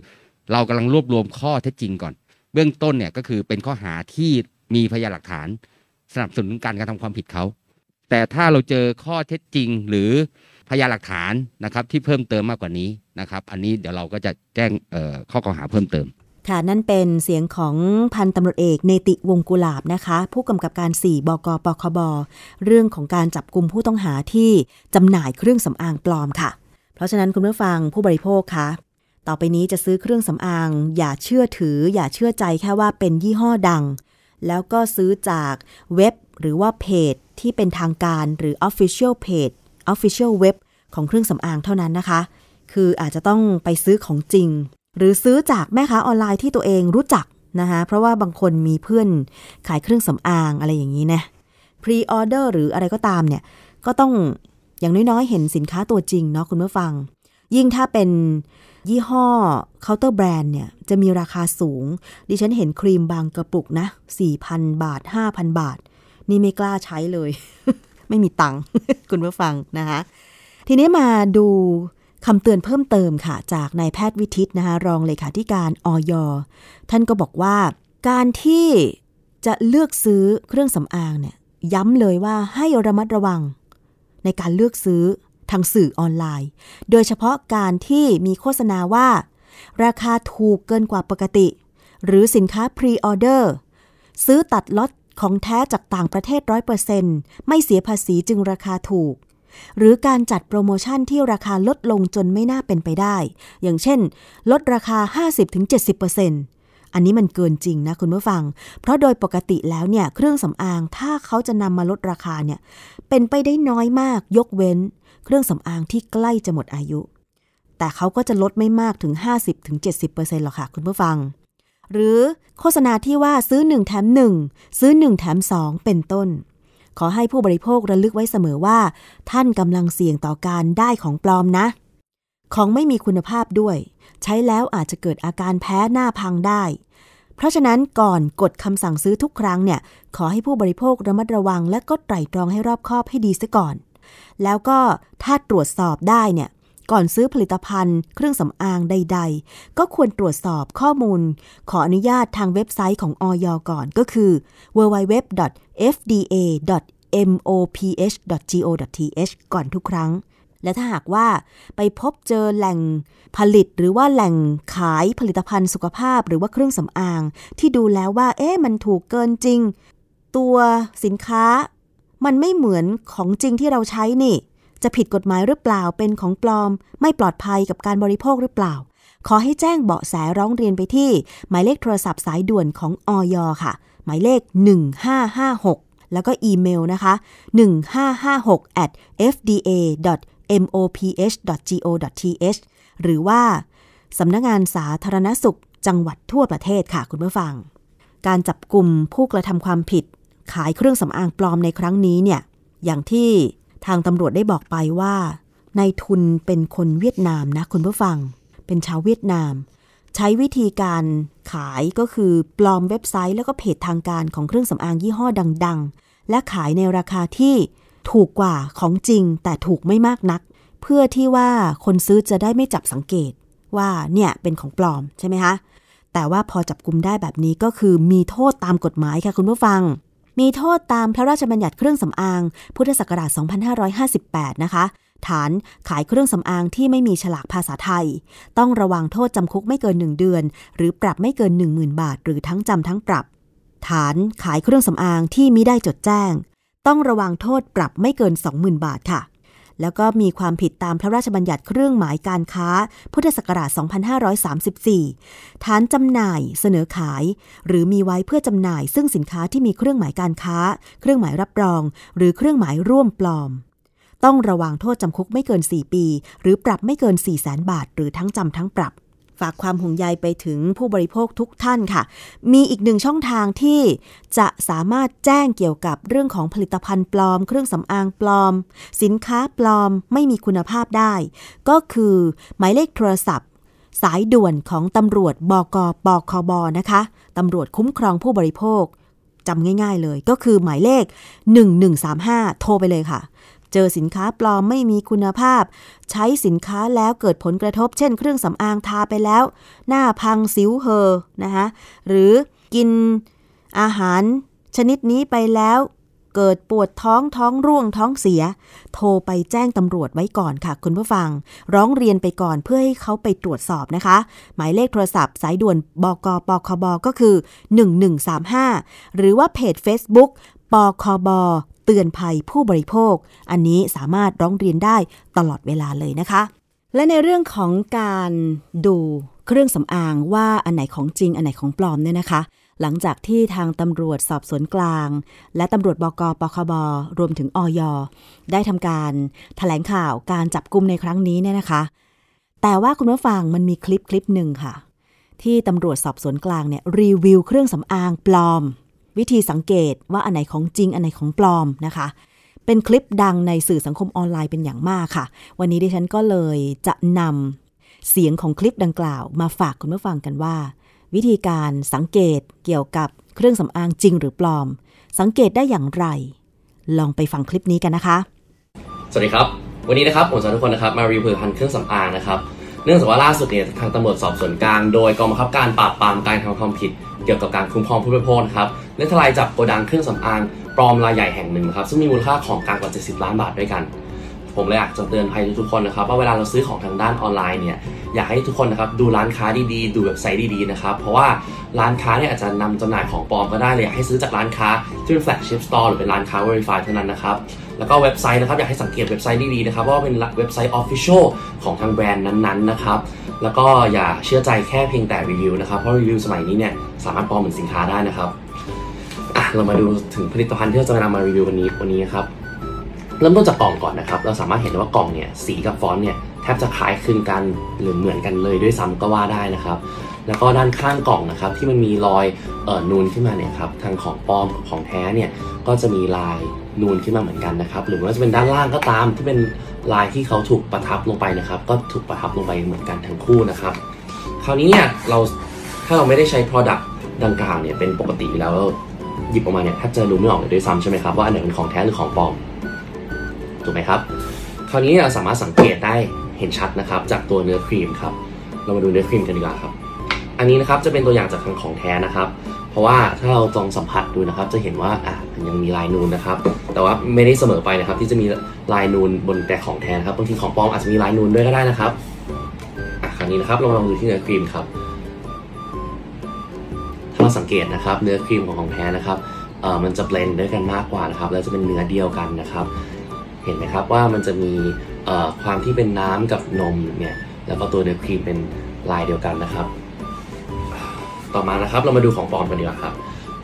เรากำลังรวบรวมข้อเท็จจริงก่อน เบื้องต้นเนี่ยก็คือเป็นข้อหาที่มีพยานหลักฐาน สนับสนุนการกระทำความผิดเขาแต่ถ้าเราเจอข้อเท็จจริงหรือพยานหลักฐานนะครับที่เพิ่มเติมมากกว่านี้นะครับ อันนี้เดี๋ยวเราก็จะแจ้งข้อกล่าวหาเพิ่มเติม ค่ะนั่นเป็นเสียงของพันตำรวจเอกเนติวงกุลาบนะคะ ผู้กำกับการ 4 บกปคบ เรื่องของการจับกลุ่มผู้ต้องหาที่จำหน่ายเครื่องสำอางปลอมค่ะ เพราะฉะนั้นคุณผู้ฟังผู้บริโภคคะต่อไปนี้จะซื้อเครื่องสำอาง อย่าเชื่อถือ อย่าเชื่อใจแค่ว่าเป็นยี่ห้อดัง แล้วก็ซื้อจากเว็บหรือว่าเพจที่เป็นทางการหรือ Official Page Official Web ของเครื่องสำอางเท่านั้นนะคะ คืออาจจะต้องไปซื้อของจริง หรือซื้อจากแม่ค้าออนไลน์ที่ตัวเองรู้จักนะคะเพราะว่าบางคนมีเพื่อนขายเครื่องสำอางอะไรอย่างนี้นะพรีออเดอร์หรืออะไรก็ตามเนี่ย ก็ต้องอย่างน้อยๆ เห็นสินค้าตัวจริงเนาะคุณผู้ฟัง ยิ่งถ้าเป็นยี่ห้อเคาน์เตอร์แบรนด์เนี่ย จะมีราคาสูง ดิฉันเห็นครีมบางกระปุกนะ 4,000 บาท 5,000 บาท นี่ไม่กล้าใช้เลย ไม่มีตังค์คุณผู้ฟังนะคะ ทีนี้มาดู คำเตือนเพิ่มเติมค่ะ จากนายแพทย์วิทิตนะคะรองเลขาธิการออยท่านก็บอกว่า การที่จะเลือกซื้อเครื่องสำอางเนี่ยย้ำเลยว่าให้ระมัดระวัง ในการเลือกซื้อทางสื่อออนไลน์ โดยเฉพาะการที่มีโฆษณาว่า ราคาถูกเกินกว่าปกติ หรือสินค้า pre-order ซื้อตัดล็อตของแท้จากต่างประเทศ 100%ไม่เสียภาษีจึงราคาถูก หรือการจัดโปรโมชั่นที่ราคาลดลงจนไม่น่าเป็นไปได้ อย่างเช่น ลดราคา 50-70%อันนี้มันเกินจริงนะคุณผู้ฟัง เพราะโดยปกติแล้วเนี่ยเครื่องสำอางถ้าเขาจะนำมาลดราคาเนี่ยเป็นไปได้น้อยมากยกเว้น เครื่องสำอางที่ใกล้จะหมดอายุ แต่เขาก็จะลดไม่มากถึง 50-70%หรอกค่ะคุณผู้ฟัง หรือโฆษณาที่ว่าซื้อ 1 แถม 1 ซื้อ 1 แถม 2 เป็นต้น ขอให้ผู้บริโภคระลึกไว้เสมอว่า ท่านกำลังเสี่ยงต่อการได้ของปลอมนะ ของไม่มีคุณภาพด้วย ใช้แล้วอาจจะเกิดอาการแพ้หน้าพังได้ เพราะฉะนั้นก่อนกดคำสั่งซื้อทุกครั้งเนี่ย ขอให้ผู้บริโภคระมัดระวัง และก็ไตร่ตรองให้รอบคอบให้ดีซะก่อน แล้วก็ถ้าตรวจสอบได้เนี่ย ก่อนซื้อผลิตภัณฑ์ เครื่องสำอางใด ๆ ก็ควรตรวจสอบข้อมูล ขออนุญาตทางเว็บไซต์ของออยก่อนก็คือ www.fda.moph.go.th ก่อนทุกครั้ง และถ้าหากว่าไปพบเจอแหล่งผลิตหรือว่าแหล่งขายผลิตภัณฑ์สุขภาพหรือว่าเครื่องสำอาง ที่ดูแล้วว่า เอ๊ะมันถูกเกินจริง ตัวสินค้า มันไม่เหมือนของจริงที่เราใช้นี่ จะผิดกฎหมายหรือเปล่าเป็นของปลอม ไม่ปลอดภัยกับการบริโภคหรือเปล่า ขอให้แจ้งเบาะแสร้องเรียนไปที่ หมายเลขโทรศัพท์สายด่วนของออยค่ะ หมายเลข 1556 แล้วก็อีเมลนะคะ 1556 at fda moph.go.th หรือว่าสำนักงงานสาธารณสุขจังหวัดทั่วประเทศค่ะคุณผู้ฟัง การจับกลุ่มผู้กระทำความผิด ขายเครื่องสำอางปลอมในครั้งนี้เนี่ย อย่างที่ ทางตำรวจได้บอกไปว่าในทุนเป็นคนเวียดนามนะคุณผู้ฟัง เป็นชาวเวียดนาม ใช้วิธีการขายก็คือปลอมเว็บไซต์แล้วก็เพจทางการของเครื่องสำอางยี่ห้อดัง ๆ และขายในราคาที่ถูกกว่าของจริง แต่ถูกไม่มากนัก เพื่อที่ว่าคนซื้อจะได้ไม่จับสังเกตว่าเนี่ยเป็นของปลอมใช่ไหมคะแต่ว่าพอจับกลุมได้แบบนี้ก็คือมีโทษตามกฎหมายค่ะคุณผู้ฟัง มีโทษตามพระราชบัญญัติเครื่องสำอาง พุทธศักราช 2558 นะคะ ฐานขายเครื่องสำอางที่ไม่มีฉลากภาษาไทย ต้องระวังโทษจำคุกไม่เกิน 1 เดือน หรือปรับไม่เกิน 10,000 บาท หรือทั้งจำทั้งปรับ ฐานขายเครื่องสำอางที่มิได้จดแจ้ง ต้องระวังโทษปรับไม่เกิน 20,000 บาทค่ะ แล้วก็มีความผิดตามพระราชบัญญัติเครื่องหมายการค้า พุทธศักราช 2534 ฐานจำหน่าย เสนอขาย หรือมีไว้เพื่อจำหน่าย ซึ่งสินค้าที่มีเครื่องหมายการค้า เครื่องหมายรับรอง หรือเครื่องหมายร่วมปลอม ต้องระวังโทษจำคุกไม่เกิน 4 ปี หรือปรับไม่เกิน 4 0 0แสนบาท หรือทั้งจำทั้งปรับ ฝากความห่วงใยไปถึงผู้บริโภคทุกท่านค่ะ มีอีกหนึ่งช่องทางที่จะสามารถแจ้งเกี่ยวกับเรื่องของผลิตภัณฑ์ปลอม เครื่องสำอางปลอม สินค้าปลอมไม่มีคุณภาพได้ ก็คือหมายเลขโทรศัพท์ สายด่วนของตำรวจบกปคบนะคะตำรวจคุ้มครองผู้บริโภคจำง่าย ๆ เลยก็คือหมายเลข 1135 โทรไปเลยค่ะ เจอสินค้าปลอมไม่มีคุณภาพ ใช้สินค้าแล้วเกิดผลกระทบ เช่น เครื่องสำอางทาไปแล้ว หน้าพังสิวเหอนะคะหรือกินอาหารชนิดนี้ไปแล้วเกิดปวดท้องท้องร่วงท้องเสีย โทรไปแจ้งตำรวจไว้ก่อนค่ะ คุณผู้ฟัง ร้องเรียนไปก่อนเพื่อให้เขาไปตรวจสอบนะคะ หมายเลขโทรศัพท์ สายด่วนบกปคบก็คือ 1135 หรือว่าเพจ Facebook ปคบ เตือนภัยผู้บริโภค อันนี้สามารถร้องเรียนได้ตลอดเวลาเลยนะคะ และในเรื่องของการดูเครื่องสำอางว่าอันไหนของจริงอันไหนของปลอมเนี่ยนะคะ หลังจากที่ทางตำรวจสอบสวนกลาง และตำรวจบกปคบรวมถึงออยได้ทำการถแถลงข่าวการจับกลุ่มในครั้งนี้เนี่ยนะคะ แต่ว่าคุณผู้ฟังมันมีคลิปคลิปหนึ่งค่ะ ที่ตำรวจสอบสวนกลางเนี่ยรีวิวเครื่องสำอางปลอม วิธีสังเกตว่าอันไหนของจริงอันไหนของปลอมนะคะ เป็นคลิปดังในสื่อสังคมออนไลน์เป็นอย่างมากค่ะ วันนี้ดิฉันก็เลยจะนำเสียงของคลิปดังกล่าว มาฝากคุณผู้ฟังกันว่า วิธีการสังเกตเกี่ยวกับเครื่องสำอางจริงหรือปลอม สังเกตได้อย่างไร ลองไปฟังคลิปนี้กันนะคะ สวัสดีครับ วันนี้นะครับผมจะทุกคนนะครับมารีวิวผลิตภัณฑ์เครื่องสำอางนะครับเนื่องจากว่าล่าสุดเนี่ยทางตำรวจสอบสวนกลาง โดยกองบังคับการปราบปรามการทำความผิด เกี่ยวกับการคุ้มครองผู้บริโภคครับได้ทลายจับโกดังเครื่องสำอางปลอมรายใหญ่แห่งหนึ่งครับซึ่งมีมูลค่าของกลางกว่า 70 ล้านบาทด้วยกัน ผมเลยอยากจะเตือนภัยทุกคนนะครับว่าเวลาเราซื้อของทางด้านออนไลน์เนี่ยอยากให้ทุกคนนะครับดูร้านค้าดีๆ ดูเว็บไซต์ดีๆนะครับเพราะว่าร้านค้าเนี่ยอาจจะนำจำหน่ายของปลอมก็ได้เลยอยากให้ซื้อจากร้านค้าที่เป็น flagship store หรือเป็นร้านค้า verify เท่านั้นนะครับแล้วก็เว็บไซต์นะครับอยากให้สังเกตเว็บไซต์ดีๆนะครับว่าเป็นเว็บไซต์ official ของทางแบรนด์นั้นๆนะครับ แล้วก็อย่าเชื่อใจแค่เพียงแต่รีวิวนะครับ เพราะรีวิวสมัยนี้เนี่ยสามารถปลอมเหมือนสินค้าได้นะครับอะเรามาดูถึงผลิตภัณฑ์ที่เราจะนำมารีวิววันนี้วันนี้ครับเริ่มต้นจากกล่องก่อนนะครับ เราสามารถเห็นได้ว่ากล่องเนี่ยสีกับฟอนต์เนี่ยแทบจะคล้ายคลึงกันหรือเหมือนกันเลยด้วยซ้ำก็ว่าได้นะครับ แล้วก็ด้านข้างกล่องนะครับที่มันมีรอยเอ่อนูนขึ้นมาเนี่ยครับทางของปลอมของแท้เนี่ยก็จะมีลายนูนขึ้นมาเหมือนกันนะครับ หรือว่าจะเป็นด้านล่างก็ตามที่เป็น ลายที่เขาถูกประทับลงไปนะครับ ก็ถูกประทับลงไปเหมือนกันทั้งคู่นะครับ คราวนี้เนี่ยเราถ้าเราไม่ได้ใช้ Product ดังกล่าวเนี่ยเป็นปกติแล้วหยิบออกมาเนี่ยแทบจะดูไม่ออกเลยด้วยซ้ำใช่ไหมครับว่าอันไหนเป็นของแท้หรือของปลอมถูกไหมครับ คราวนี้เราสามารถสังเกตได้เห็นชัดนะครับ จากตัวเนื้อครีมครับ เรามาดูเนื้อครีมกันดีกว่าครับ อันนี้นะครับจะเป็นตัวอย่างจากทางของแท้นะครับ เพราะว่าถ้าเราลองสัมผัสดูนะครับ จะเห็นว่าอะมันยังมีลายนูนนะครับ แต่ว่าไม่ได้เสมอไปนะครับ ที่จะมีลายนูนบนแต่ของแทนครับบางทีของปลอมอาจจะมีลายนูนด้วยก็ได้นะครับอะคราวนี้นะครับเราลองดูที่เนื้อครีมครับ ถ้าเราสังเกตนะครับ เนื้อครีมของของแท้นะครับเอ่อมันจะเบลนด์ด้วยกันมากกว่านะครับ แล้วจะเป็นเนื้อเดียวกันนะครับ เห็นไหมครับว่ามันจะมีเอ่อความที่เป็นน้ำกับนมเนี่ยแล้วก็ตัวเนื้อครีมเป็นลายเดียวกันนะครับ ต่อมานะครับ เรามาดูของปลอมกันดีกว่าครับ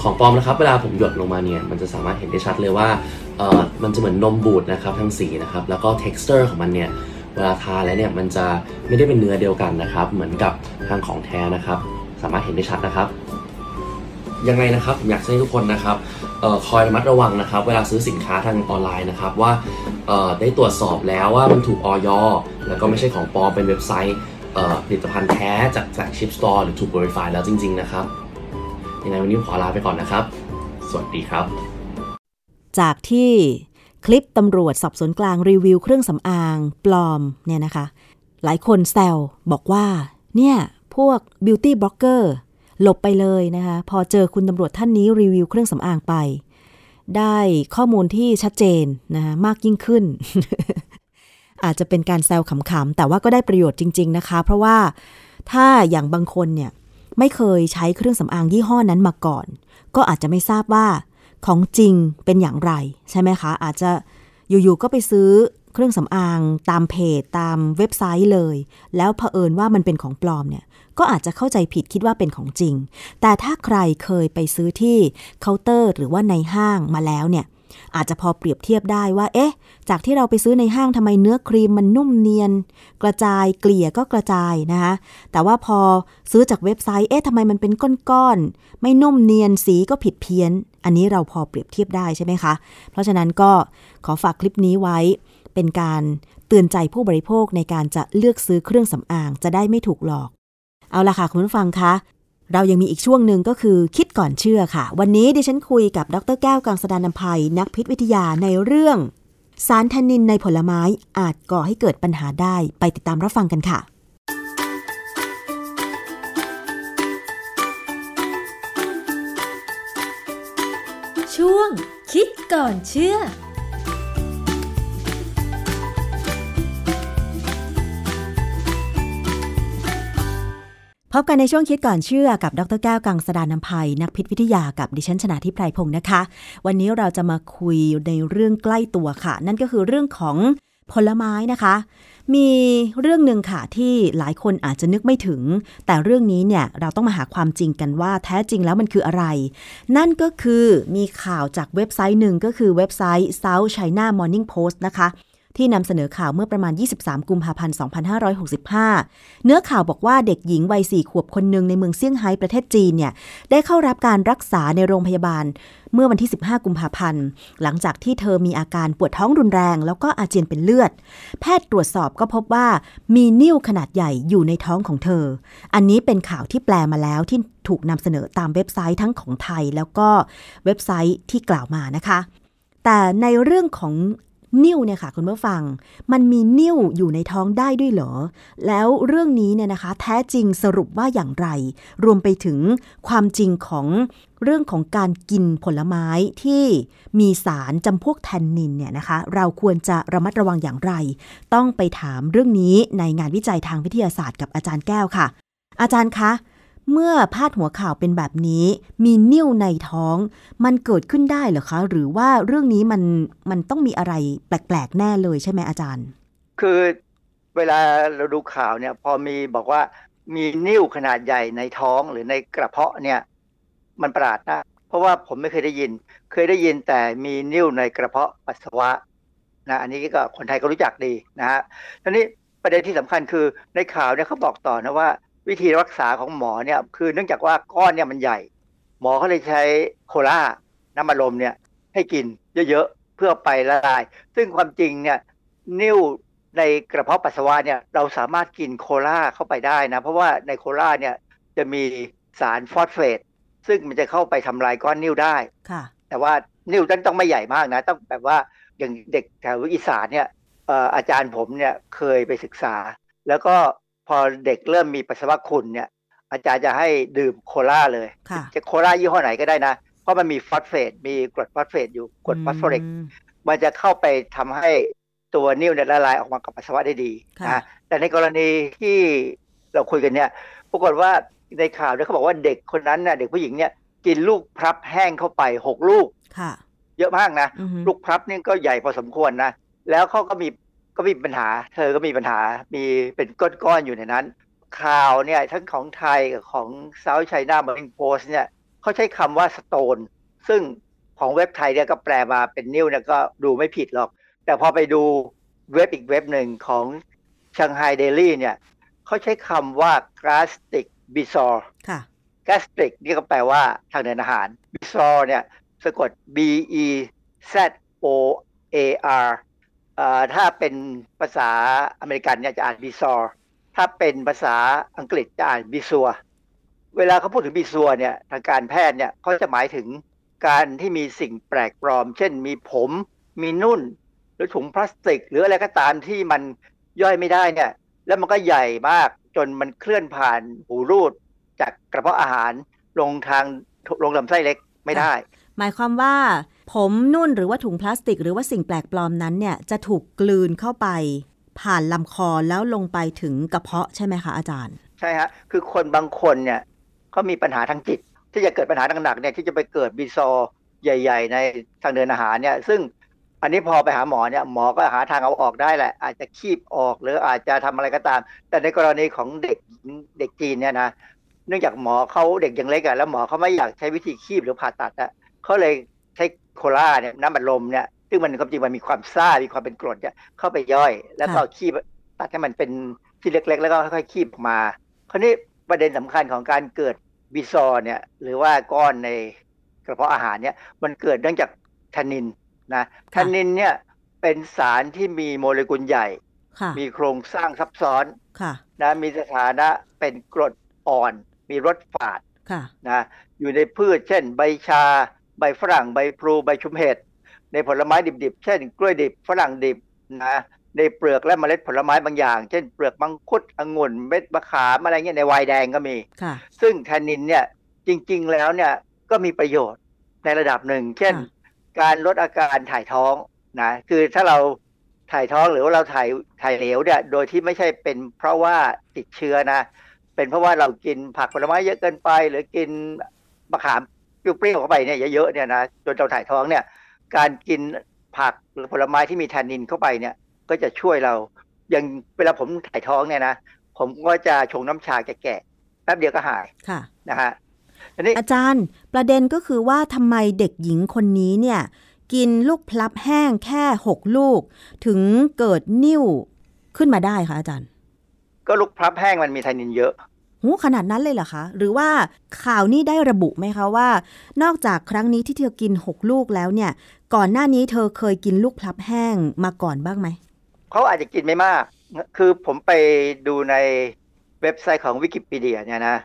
ของปลอมนะครับ เวลาผมหยดลงมาเนี่ยมันจะสามารถเห็นได้ชัดเลยว่าเอ่อมันจะเหมือนนมบูดนะครับทั้งสีนะครับแล้วก็ texture ของมันเนี่ยเวลาทาแล้วเนี่ยมันจะไม่ได้เป็นเนื้อเดียวกันนะครับ เหมือนกับทางของแท้นะครับ สามารถเห็นได้ชัดนะครับยังไงนะครับผมอยากให้ทุกคนนะครับเออคอยระมัดระวังนะครับ เวลาซื้อสินค้าทางออนไลน์นะครับว่าออได้ตรวจสอบแล้วว่ามันถูกออยแล้วก็ไม่ใช่ของปลอมเป็นเว็บไซต์ ผลิตภัณฑ์แท้จาก flagship store หรือถูก verify แล้วจริง ๆ นะครับ ยังไงวันนี้ขอลาไปก่อนนะครับ สวัสดีครับ จากที่คลิปตำรวจสอบสวนกลางรีวิวเครื่องสำอางปลอมเนี่ยนะคะ หลายคนแซวบอกว่า เนี่ย พวก beauty blogger หลบไปเลยนะคะ พอเจอคุณตำรวจท่านนี้รีวิวเครื่องสำอางไป ได้ข้อมูลที่ชัดเจนนะคะมากยิ่งขึ้น อาจจะเป็นการแซวขำๆ แต่ว่าก็ได้ประโยชน์จริง ๆนะคะ เพราะว่าถ้าอย่างบางคนเนี่ยไม่เคยใช้เครื่องสำอางยี่ห้อนั้นมาก่อน ก็อาจจะไม่ทราบว่าของจริงเป็นอย่างไร ใช่ไหมคะ อาจจะอยู่ๆก็ไปซื้อเครื่องสำอางตามเพจตามเว็บไซต์เลย แล้วเผอิญว่ามันเป็นของปลอมเนี่ยก็อาจจะเข้าใจผิดคิดว่าเป็นของจริง แต่ถ้าใครเคยไปซื้อที่เคาน์เตอร์ หรือว่าในห้างมาแล้วเนี่ย อาจจะพอเปรียบเทียบได้ว่า เอ๊ะ จากที่เราไปซื้อในห้างทำไมเนื้อครีมมันนุ่มเนียน กระจายเกลี่ยก็กระจายนะคะแต่ว่าพอซื้อจากเว็บไซต์ เอ๊ะทำไมมันเป็นก้อนๆไม่นุ่มเนียนสีก็ผิดเพี้ยน อันนี้เราพอเปรียบเทียบได้ใช่ไหมคะ เพราะฉะนั้นก็ขอฝากคลิปนี้ไว้เป็นการเตือนใจผู้บริโภคในการจะเลือกซื้อเครื่องสำอางจะได้ไม่ถูกหลอก เอาละค่ะคุณผู้ฟังคะ เรายังมีอีกช่วงหนึ่งก็คือคิดก่อนเชื่อค่ะ วันนี้ดิฉันคุยกับดรแก้วกังสดานนภัย นักพิษวิทยาในเรื่อง สารแทนนินในผลไม้อาจก่อให้เกิดปัญหาได้ไปติดตามรับฟังกันค่ะ ช่วงคิดก่อนเชื่อ พบกันในช่วงคิดก่อนเชื่อกับดรแก้วกังสดานนภัย นักพิษวิทยากับดิฉันชนะทิพไพรพงศ์นะคะ วันนี้เราจะมาคุยในเรื่องใกล้ตัวค่ะ นั่นก็คือเรื่องของผลไม้นะคะ มีเรื่องหนึ่งค่ะที่หลายคนอาจจะนึกไม่ถึง แต่เรื่องนี้เนี่ยเราต้องมาหาความจริงกันว่าแท้จริงแล้วมันคืออะไร นั่นก็คือมีข่าวจากเว็บไซต์หนึ่งก็คือเว็บไซต์ South China Morning Post นะคะ ที่นำเสนอข่าวเมื่อประมาณ 23 กุมภาพันธ์ 2565 เนื้อข่าวบอกว่าเด็กหญิงวัย 4 ขวบคนหนึ่งในเมืองเซี่ยงไฮ้ประเทศจีนเนี่ยได้เข้ารับการรักษาในโรงพยาบาล เมื่อวันที่ 15 กุมภาพันธ์ หลังจากที่เธอมีอาการปวดท้องรุนแรง แล้วก็อาเจียนเป็นเลือด แพทย์ตรวจสอบก็พบว่ามีนิ่วขนาดใหญ่อยู่ในท้องของเธอ อันนี้เป็นข่าวที่แปลมาแล้วที่ถูกนำเสนอตามเว็บไซต์ทั้งของไทย แล้วก็เว็บไซต์ที่กล่าวมานะคะแต่ในเรื่องของ นิ่วเนี่ยค่ะคุณผู้ฟัง มันมีนิ่วอยู่ในท้องได้ด้วยเหรอ แล้วเรื่องนี้เนี่ยนะคะ แท้จริงสรุปว่าอย่างไร รวมไปถึงความจริงของเรื่องของการกินผลไม้ที่มีสารจำพวกแทนนินเนี่ยนะคะ เราควรจะระมัดระวังอย่างไร ต้องไปถามเรื่องนี้ในงานวิจัยทางวิทยาศาสตร์กับอาจารย์แก้วค่ะ อาจารย์คะ เมื่อพาดหัวข่าวเป็นแบบนี้ มีนิ่วในท้อง มันเกิดขึ้นได้เหรอคะ หรือว่าเรื่องนี้มันมันต้องมีอะไรแปลก ๆ แน่เลยใช่ไหมอาจารย์ คือเวลาเราดูข่าวเนี่ย พอมีบอกว่ามีนิ่วขนาดใหญ่ในท้องหรือในกระเพาะเนี่ย มันประหลาดนะเพราะว่าผมไม่เคยได้ยิน เคยได้ยินแต่มีนิ่วในกระเพาะปัสสาวะนะอันนี้ก็คนไทยก็รู้จักดีนะฮะทีนี้ประเด็นที่สำคัญคือในข่าวเนี่ยเขาบอกต่อนะว่า วิธีรักษาของหมอเนี่ยคือเนื่องจากว่าก้อนเนี่ยมันใหญ่ หมอเขาเลยใช้โคลาน้ำมันลมเนี่ยให้กินเยอะๆเพื่อไปละลาย ซึ่งความจริงเนี่ยนิ่วในกระเพาะปัสสาวะเนี่ยเราสามารถกินโคลาเข้าไปได้นะเพราะว่าในโคลาเนี่ยจะมีสารฟอสเฟต ซึ่งมันจะเข้าไปทำลายก้อนนิ่วได้ค่ะ แต่ว่านิ่วนั้นต้องไม่ใหญ่มากนะ ต้องแบบว่าอย่างเด็กแถวอีสานเนี่ยเอ่ออาจารย์ผมเนี่ยเคยไปศึกษา แล้วก็ พอเด็กเริ่มมีปัสสาวะขุ่นเนี่ย อาจารย์จะให้ดื่มโคลาเลยค่ะจะโคลายี่ห้อไหนก็ได้นะ เพราะมันมีฟอสเฟต มีกรดฟอสเฟตอยู่กรดฟอสฟอริกอืมมันจะเข้าไปทำให้ตัวนิ่วเนี่ยละลายออกมากับปัสสาวะได้ดีค่ะนะแต่ในกรณีที่เราคุยกันเนี่ยปรากฏว่าในข่าวเนี่ยเขาบอกว่าเด็กคนนั้นน่ะเด็กผู้หญิงเนี่ยกินลูกพลับแห้งเข้าไปหกลูกค่ะเยอะมากนะอือฮึลูกพลับนี่ก็ใหญ่พอสมควรนะ แล้วเขาก็มี ก็มีปัญหา เธอก็มีปัญหา มีเป็นก้อนๆอยู่ในนั้น ข่าวเนี่ยทั้งของไทยกับของ South China Morning Post เนี่ยเขาใช้คำว่า stone ซึ่งของเว็บไทยเนี่ยก็แปลมาเป็นนิ้วเนี่ยก็ดูไม่ผิดหรอก แต่พอไปดูเว็บอีกเว็บหนึ่งของ Shanghai Daily เนี่ยเขาใช้คำว่า gastric bizarre ค่ะ gastric นี่ก็แปลว่าทางเดินอาหาร bizarre เนี่ยสะกด b e z o a r เอ่อ ถ้าเป็นภาษาอเมริกันเนี่ยจะอ่าน bizarre ถ้าเป็นภาษาอังกฤษจะอ่าน bizarre เวลาเขาพูดถึง bizarre เนี่ยทางการแพทย์เนี่ยเขาจะหมายถึงการที่มีสิ่งแปลกปลอม เช่นมีผมมีนุ่น หรือถุงพลาสติก หรืออะไรก็ตามที่มันย่อยไม่ได้เนี่ย แล้วมันก็ใหญ่มากจนมันเคลื่อนผ่านหูรูด จากกระเพาะอาหารลงทางลงลำไส้เล็กไม่ได้ หมายความว่า ผมนุ่นหรือว่าถุงพลาสติก หรือว่าสิ่งแปลกปลอมนั้นเนี่ยจะถูกกลืนเข้าไป ผ่านลำคอแล้วลงไปถึงกระเพาะใช่ไหมคะอาจารย์ ใช่ฮะคือคนบางคนเนี่ยเขามีปัญหาทางจิต ที่จะเกิดปัญหาหนักๆเนี่ยที่จะไปเกิดบีซอร์ใหญ่ ๆ ในทางเดินอาหารเนี่ยซึ่งอันนี้พอไปหาหมอเนี่ยหมอก็หาทางเอาออกได้แหละ อาจจะคีบออกหรืออาจจะทำอะไรก็ตาม แต่ในกรณีของเด็กเด็กจีนเนี่ยนะเนื่องจากหมอเขาเด็กยังเล็กอะแล้วหมอเขาไม่อยากใช้วิธีคีบหรือผ่าตัดอะเขาเลยใช้ โคลาเนี่ยน้ำบัดลมเนี่ยซึ่งมันความจริงมันมีความซ่ามีความเป็นกรดเนี่ยเข้าไปย่อย แล้วก็ค่ะคีบตัดให้มันเป็นที่เล็ก ๆ แล้วก็ค่อยๆคีบออกมาคราวนี้ประเด็นสำคัญของการเกิดบิซอร์เนี่ยหรือว่าก้อนในกระเพาะอาหารเนี่ยมันเกิดเนื่องจากแทนนินนะแทนนินเนี่ยเป็นสารที่มีโมเลกุลใหญ่ค่ะมีโครงสร้างซับซ้อนค่ะนะมีสถานะเป็นกรดอ่อน มีรสฝาดค่ะนะอยู่ในพืชเช่นใบชา ใบฝรั่งใบพลูใบชุมเห็ดในผลไม้ดิบๆ เช่น กล้วยดิบฝรั่งดิบนะในเปลือกและเมล็ดผลไม้บางอย่าง เช่นเปลือกมังคุดองุ่นเม็ดมะขามอะไรเงี้ยในไวน์แดงก็มีค่ะซึ่งแทนนินเนี่ยจริง ๆ แล้วเนี่ยก็มีประโยชน์ในระดับหนึ่ง เช่นค่ะการลดอาการถ่ายท้องนะคือถ้าเราถ่ายท้องหรือว่าเราถ่ายถ่ายเหลวเนี่ยโดยที่ไม่ใช่เป็นเพราะว่าติดเชื้อนะ เป็นเพราะว่าเรากินผักผลไม้เยอะเกินไป หรือกินมะขาม เปรี้ยวๆเข้าไปเนี่ยเยอะๆเนี่ยนะจนเราถ่ายท้องเนี่ย การกินผักหรือผลไม้ที่มีแทนนินเข้าไปเนี่ย ก็จะช่วยเรา อย่างเวลาผมถ่ายท้องเนี่ยนะผมก็จะชงน้ำชาแก่ๆแป๊บเดียวก็หายค่ะนะฮะทีนี้อาจารย์ประเด็นก็คือว่าทำไมเด็กหญิงคนนี้เนี่ย กินลูกพลับแห้งแค่หกลูก ถึงเกิดนิ่วขึ้นมาได้คะอาจารย์ ก็ลูกพลับแห้งมันมีไทนินเยอะ หูขนาดนั้นเลยเหรอคะ หรือว่าข่าวนี้ได้ระบุไหมคะว่า นอกจากครั้งนี้ที่เธอกิน 6 ลูกแล้วเนี่ย ก่อนหน้านี้เธอเคยกินลูกพลับแห้งมาก่อนบ้างไหม เขาอาจจะกินไม่มาก คือผมไปดูในเว็บไซต์ของวิกิพีเดียเนี่ยนะ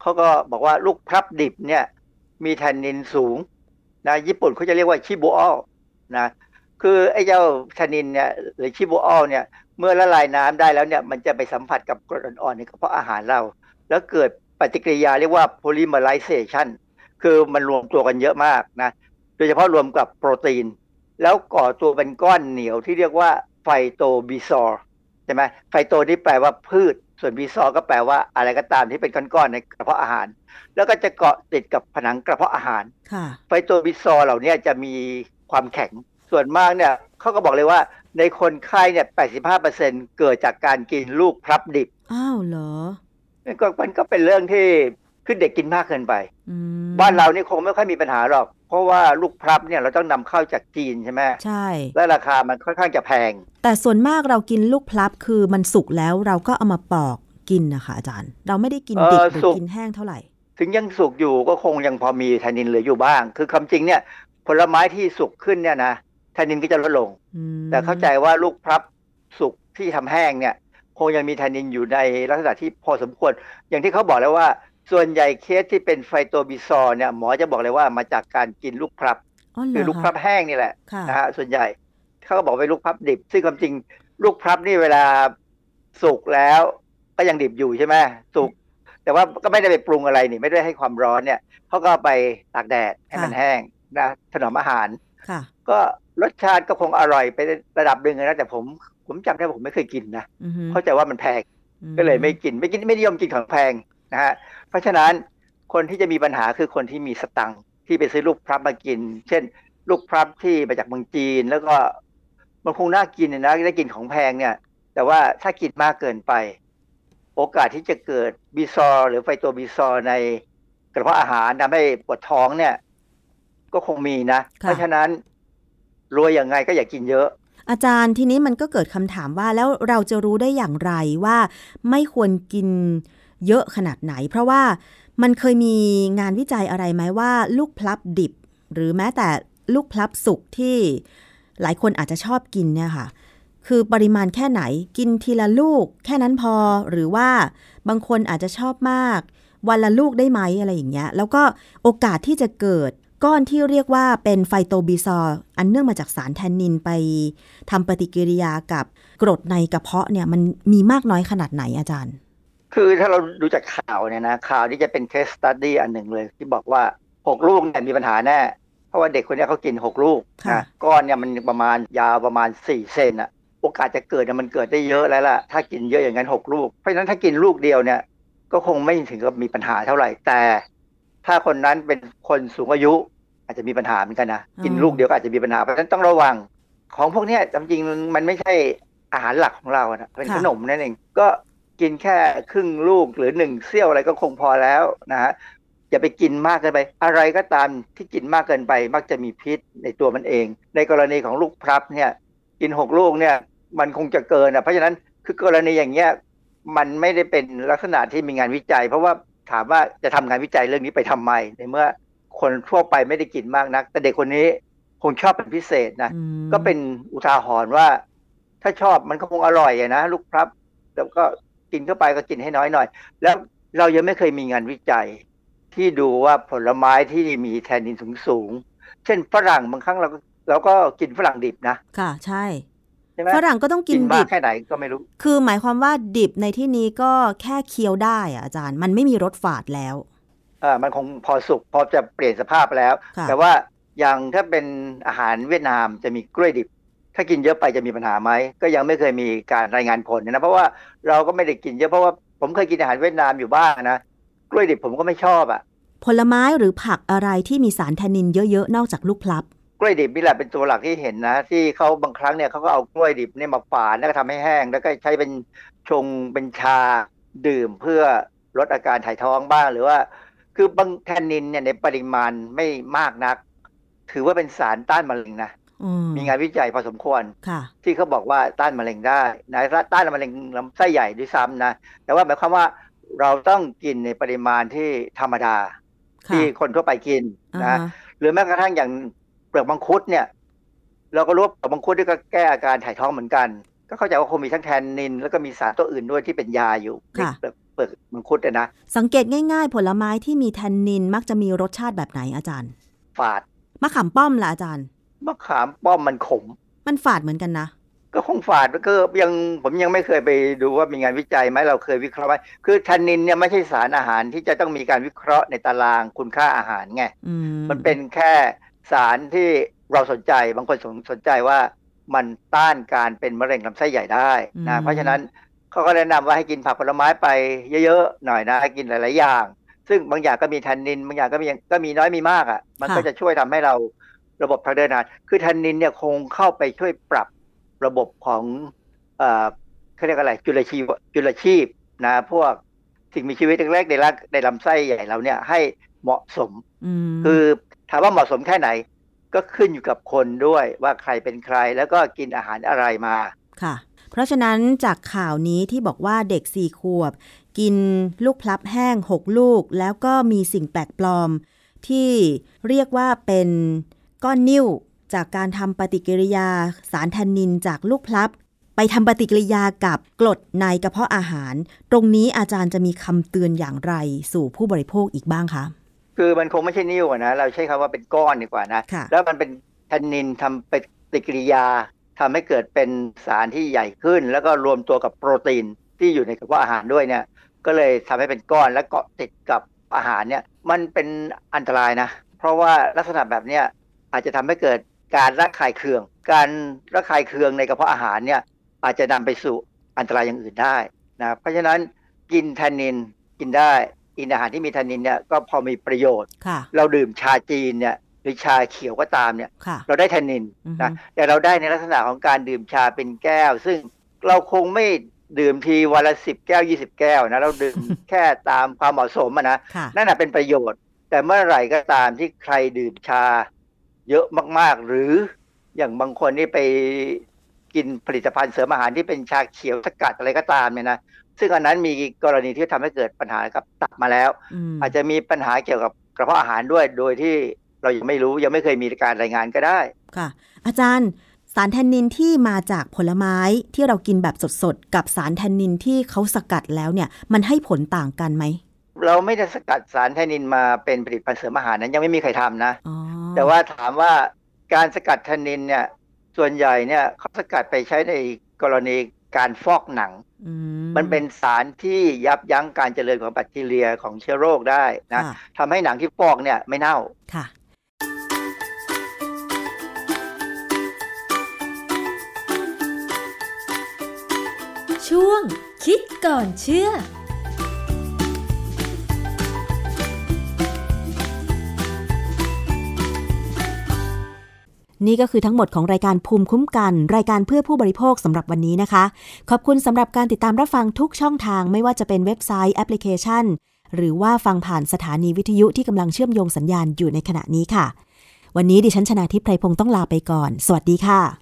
เขาก็บอกว่าลูกพลับดิบเนี่ย มีแทนนินสูงนะญี่ปุ่นเขาจะเรียกว่าชิบูออลนะคือไอ้เจ้าแทนนินเนี่ยหรือชิบูออลเนี่ย เมื่อละลายน้ำได้แล้วเนี่ย มันจะไปสัมผัสกับกรดอ่อนๆในกระเพาะอาหารเรา แล้วเกิดปฏิกิริยาเรียกว่า polymerization คือมันรวมตัวกันเยอะมากนะ โดยเฉพาะรวมกับโปรตีน แล้วก่อตัวเป็นก้อนเหนียวที่เรียกว่า phytobezoar ใช่ไหม phyto นี่แปลว่าพืช ส่วน bezoar ก็แปลว่าอะไรก็ตามที่เป็นก้อนๆในกระเพาะอาหาร แล้วก็จะเกาะติดกับผนังกระเพาะอาหารค่ะ phytobezoar เหล่านี้จะมีความแข็ง ส่วนมากเนี่ยเขาก็บอกเลยว่าในคนไข้เนี่ย 85%เกิดจากการกินลูกพลับดิบ อ้าวเหรอ มันก็มันก็เป็นเรื่องที่คือเด็กกินมากเกินไปอืมบ้านเรานี่คงไม่ค่อยมีปัญหาหรอก เพราะว่าลูกพลับเนี่ยเราต้องนำเข้าจากจีนใช่ไหมใช่ และราคามันค่อนข้างจะแพง แต่ส่วนมากเรากินลูกพลับคือมันสุกแล้วเราก็เอามาปอกกินนะคะอาจารย์ เราไม่ได้กินดิบเออหรือสุกกินแห้งเท่าไหร่ ถึงยังสุกอยู่ก็คงยังพอมีแทนนินเหลืออยู่บ้าง คือคำจริงเนี่ย ผลไม้ที่สุกขึ้นเนี่ยนะแทนนินก็จะลดลงอืมแต่เข้าใจว่าลูกพลับสุกที่ทำแห้งเนี่ย คงยังมีแทนนินอยู่ในลักษณะที่พอสมควร อย่างที่เขาบอกแล้วว่า ส่วนใหญ่เคสที่เป็นไฟโตบิซอร์เนี่ยหมอจะบอกเลยว่ามาจากการกินลูกพลับอ๋อเหรคืออลูกพลับคะแห้งนี่แหละค่ะนะฮะส่วนใหญ่เขาก็บอกเป็นลูกพลับดิบ ซึ่งความจริงลูกพลับนี่เวลาสุกแล้วก็ยังดิบอยู่ใช่ไหมสุกแต่ว่าก็ไม่ได้ไปปรุงอะไรนี่ ไม่ได้ให้ความร้อนเนี่ยเขาก็เอาไปตากแดดให้มันค่ะแห้งนะถนอมอาหารค่ะก็รสชาติก็คงอร่อยไประดับหนึ่งนะแต่ผม ผมจำได้ว่าผมไม่เคยกินนะอือฮึเข้าใจว่ามันแพงอืมก็เลยไม่กินไม่กินไม่นิยมกินของแพงนะฮะเพราะฉะนั้นคนที่จะมีปัญหาคือคนที่มีสตังค์ที่ไปซื้อลูกพลับมากิน เช่น ลูกพลับที่มาจากเมืองจีน แล้วก็มันคงน่ากินนะได้กินของแพงเนี่ย แต่ว่าถ้ากินมากเกินไป โอกาสที่จะเกิดบีซอร์หรือไฟตัวบีซอร์ในกระเพาะอาหารทำให้ปวดท้องเนี่ย ก็คงมีนะ เพราะฉะนั้นรวยอย่างไงก็อย่ากินเยอะ อาจารย์ทีนี้มันก็เกิดคำถามว่าแล้วเราจะรู้ได้อย่างไรว่า ไม่ควรกินเยอะขนาดไหน เพราะว่ามันเคยมีงานวิจัยอะไรไหมว่า ลูกพลับดิบ หรือแม้แต่ลูกพลับสุกที่หลายคนอาจจะชอบกินเนี่ยค่ะ คือปริมาณแค่ไหนกินทีละลูก แค่นั้นพอหรือว่าบางคนอาจจะชอบมาก วันละลูกได้ไหมอะไรอย่างเงี้ย แล้วก็โอกาสที่จะเกิด ก้อนที่เรียกว่าเป็นไฟโตบิซอร์อันเนื่องมาจากสารแทนนินไปทำปฏิกิริยากับกรดในกระเพาะเนี่ยมันมีมากน้อยขนาดไหนอาจารย์ คือถ้าเราดูจากข่าวเนี่ยนะข่าวนี้จะเป็น case study อันหนึ่งเลย ที่บอกว่าหกลูกเนี่ยมีปัญหาแน่ เพราะว่าเด็กคนเนี้ยเขากินหกลูกค่ะนะก้อนเนี่ยมันประมาณยาวประมาณสี่เซนอะโอกาสจะเกิดเนี่ยมันเกิดได้เยอะแล้วล่ะ ถ้ากินเยอะอย่างนั้นหกลูก เพราะฉะนั้นถ้ากินลูกเดียวเนี่ยก็คงไม่ถึงกับมีปัญหาเท่าไหร่แต่ ถ้าคนนั้นเป็นคนสูงอายุ อาจจะมีปัญหาเหมือนกันนะกินอ๋อลูกเดียวก็อาจจะมีปัญหาเพราะฉะนั้นต้องระวัง ของพวกเนี้ยจริงๆมันไม่ใช่อาหารหลักของเรานะเป็นขนมนั่นเองก็กินแค่ครึ่งลูกหรือหนึ่งเสี้ยวอะไรก็คงพอแล้วนะฮะอย่าไปกินมากเกินไป อะไรก็ตามที่กินมากเกินไปมักจะมีพิษในตัวมันเอง ในกรณีของลูกพลับเนี่ย กินหกลูกเนี่ยมันคงจะเกินอะเพราะฉะนั้นคือกรณีอย่างเงี้ยมันไม่ได้เป็นลักษณะที่มีงานวิจัย เพราะว่าถามว่าจะทำงานวิจัยเรื่องนี้ไปทำไมในเมื่อ คนทั่วไปไม่ได้กินมากนัก แต่เด็กคนนี้คงชอบเป็นพิเศษนะอืมก็เป็นอุทาหรณ์ว่า ถ้าชอบมันก็คงอร่อยอะนะลูกพลับแต่ก็กินเข้าไปก็กินให้น้อยหน่อย แล้วเรายังไม่เคยมีงานวิจัย ที่ดูว่าผลไม้ที่มีแทนนินสูงสูงๆเช่นฝรั่งบางครั้งเราก็เราก็กินฝรั่งดิบนะ ค่ะ ใช่ใช่ไหมฝรั่งก็ต้องกิกินนมาดิกบแค่ไหนก็ไม่รู้ คือหมายความว่าดิบในที่นี้ก็แค่เคี้ยวได้อะอาจารย์ มันไม่มีรสฝาดแล้ว เออมันคงพอสุกพอจะเปลี่ยนสภาพแล้วค่ะแต่ว่าอย่างถ้าเป็นอาหารเวียดนามจะมีกล้วยดิบ ถ้ากินเยอะไปจะมีปัญหาไหมก็ยังไม่เคยมีการรายงานผลนะเพราะว่าเราก็ไม่ได้กินเยอะเพราะว่าผมเคยกินอาหารเวียดนามอยู่บ้างนะกล้วยดิบผมก็ไม่ชอบอะผลไม้หรือผักอะไรที่มีสารแทนนินเยอะๆ นอกจากลูกพลับ กล้วยดิบนี่แหละเป็นตัวหลักที่เห็นนะ ที่เขาบางครั้งเนี่ยเขาก็เอากล้วยดิบเนี่ยมาฝานแล้วก็ทำให้แห้ง แล้วก็ใช้เป็นชงเป็นชาดื่มเพื่อลดอาการถ่ายท้องบ้างหรือว่า คือบางแทนนินเนี่ยในปริมาณไม่มากนัก ถือว่าเป็นสารต้านมะเร็งนะอืมมีงานวิจัยพอสมควรค่ะที่เขาบอกว่าต้านมะเร็งได้นะต้านมะเร็งลำไส้ใหญ่ด้วยซ้ำนะ แต่ว่าหมายความว่าเราต้องกินในปริมาณที่ธรรมดาค่ะที่คนทั่วไปกินอ่านะฮะหรือแม้กระทั่งอย่างเปลือกมังคุดเนี่ย เราก็รู้ว่าเปลือกมังคุดนี่ก็แก้อาการถ่ายท้องเหมือนกัน ก็เข้าใจว่าคงมีทั้งแทนนิน แล้วก็มีสารตัวอื่นด้วยที่เป็นยาอยู่ในค่ะเปลือก เปลือกมังคุดเนี่ยนะ สังเกตง่ายๆ ผลไม้ที่มีแทนนินมักจะมีรสชาติแบบไหนอาจารย์ ฝาด มะขามป้อมล่ะอาจารย์ มะขามป้อมมันขม มันฝาดเหมือนกันนะ ก็คงฝาดก็ยังผมยังไม่เคยไปดูว่ามีงานวิจัยไหมเราเคยวิเคราะห์ไหมคือแทนนินเนี่ยไม่ใช่สารอาหารที่จะต้องมีการวิเคราะห์ในตารางคุณค่าอาหารไงอืมมันเป็นแค่สารที่เราสนใจบางคนสนสนใจว่ามันต้านการเป็นมะเร็งลำไส้ใหญ่ได้นะเพราะฉะนั้น เขาก็แนะนำว่าให้กินผักผลไม้ไปเยอะๆหน่อยนะให้กินหลายๆอย่าง ซึ่งบางอย่างก็มีแทนนิน บางอย่างก็มีก็มีน้อยมีมากอะ มันก็จะช่วยทำให้เราระบบทางเดินอาหารคือแทนนินเนี่ยคงเข้าไปช่วยปรับระบบของเอ่อเขาเรียกอะไรจุลชีพจุลชีพนะพวกสิ่งมีชีวิตเล็กๆในร่างในลำไส้ใหญ่เราเนี่ยให้เหมาะสมอืมคือถามว่าเหมาะสมแค่ไหน ก็ขึ้นอยู่กับคนด้วยว่าใครเป็นใครแล้วก็กินอาหารอะไรมาค่ะ เพราะฉะนั้นจากข่าวนี้ที่บอกว่าเด็กสี่ขวบ กินลูกพลับแห้งหกลูก แล้วก็มีสิ่งแปลกปลอม ที่เรียกว่าเป็นก้อนนิ่วจากการทำปฏิกิริยาสารแทนนินจากลูกพลับ ไปทำปฏิกิริยากับกรดในกระเพาะอาหาร ตรงนี้อาจารย์จะมีคำเตือนอย่างไรสู่ผู้บริโภคอีกบ้างคะคือมันคงไม่ใช่นิ่วอะนะเราใช้คำว่าเป็นก้อนดีกว่านะะแล้วมันเป็นแทนนินทำปฏิกิริยา ทำให้เกิดเป็นสารที่ใหญ่ขึ้น แล้วก็รวมตัวกับโปรตีนที่อยู่ในกระเพาะอาหารด้วยเนี่ย ก็เลยทำให้เป็นก้อนและเกาะติดกับอาหารเนี่ย มันเป็นอันตรายนะ เพราะว่าลักษณะแบบเนี้ยอาจจะทำให้เกิดการระคายเคือง การระคายเคืองในกระเพาะอาหารเนี่ยอาจจะนำไปสู่อันตรายอย่างอื่นได้นะเพราะฉะนั้นกินแทนนินกินได้กินอาหารที่มีแทนนินเนี่ยก็พอมีประโยชน์ค่ะเราดื่มชาจีนเนี่ย หรือชาเขียวก็ตามเนี่ยค่ะเราได้แทนนินอือฮึนะแต่เราได้ในลักษณะของการดื่มชาเป็นแก้ว ซึ่งเราคงไม่ดื่มทีวันละสิบแก้วยี่สิบแก้วนะเราดื่มแค่ตามความเหมาะสมอะนะค่ะนั่นแหะเป็นประโยชน์ แต่เมื่อไหร่ก็ตามที่ใครดื่มชา เยอะมากๆ หรืออย่างบางคนนี่ไปกินผลิตภัณฑ์เสริมอาหารที่เป็นชาเขียวสกัดอะไรก็ตามเนี่ยนะซึ่งอันนั้นมีกรณีที่ทำให้เกิดปัญหากับตับมาแล้วอืมอาจจะมีปัญหาเกี่ยวกับกระเพาะอาหารด้วยโดยที่ เรายังไม่รู้ยังไม่เคยมีการรายงานก็ได้ค่ะ อาจารย์สารแทนนินที่มาจากผลไม้ที่เรากินแบบสดๆ กับสารแทนนินที่เขาสกัดแล้วเนี่ย มันให้ผลต่างกันไหม เราไม่ได้สกัดสารไทนินมาเป็นผลิตภัณฑ์เสริมอาหารนั้นยังไม่มีใครทำนะอ๋อแต่ว่าถามว่าการสกัดไทนินเนี่ย ส่วนใหญ่เนี่ยเขาสกัดไปใช้ในกรณีการฟอกหนังอืมันเป็นสารที่ยับยั้งการเจริญของแบคทีเรียของเชื้อโรคได้นะค่ะทำให้หนังที่ฟอกเนี่ยไม่เน่า ช่วง คิดก่อนเชื่อนี่ก็คือทั้งหมดของรายการภูมิคุ้มกัน รายการเพื่อผู้บริโภคสำหรับวันนี้นะคะ ขอบคุณสำหรับการติดตามรับฟังทุกช่องทางไม่ว่าจะเป็นเว็บไซต์แอปพลิเคชัน หรือว่าฟังผ่านสถานีวิทยุที่กำลังเชื่อมโยงสัญญาณอยู่ในขณะนี้ค่ะ วันนี้ดิฉันชนาทิพไพรพงศ์ต้องลาไปก่อน สวัสดีค่ะ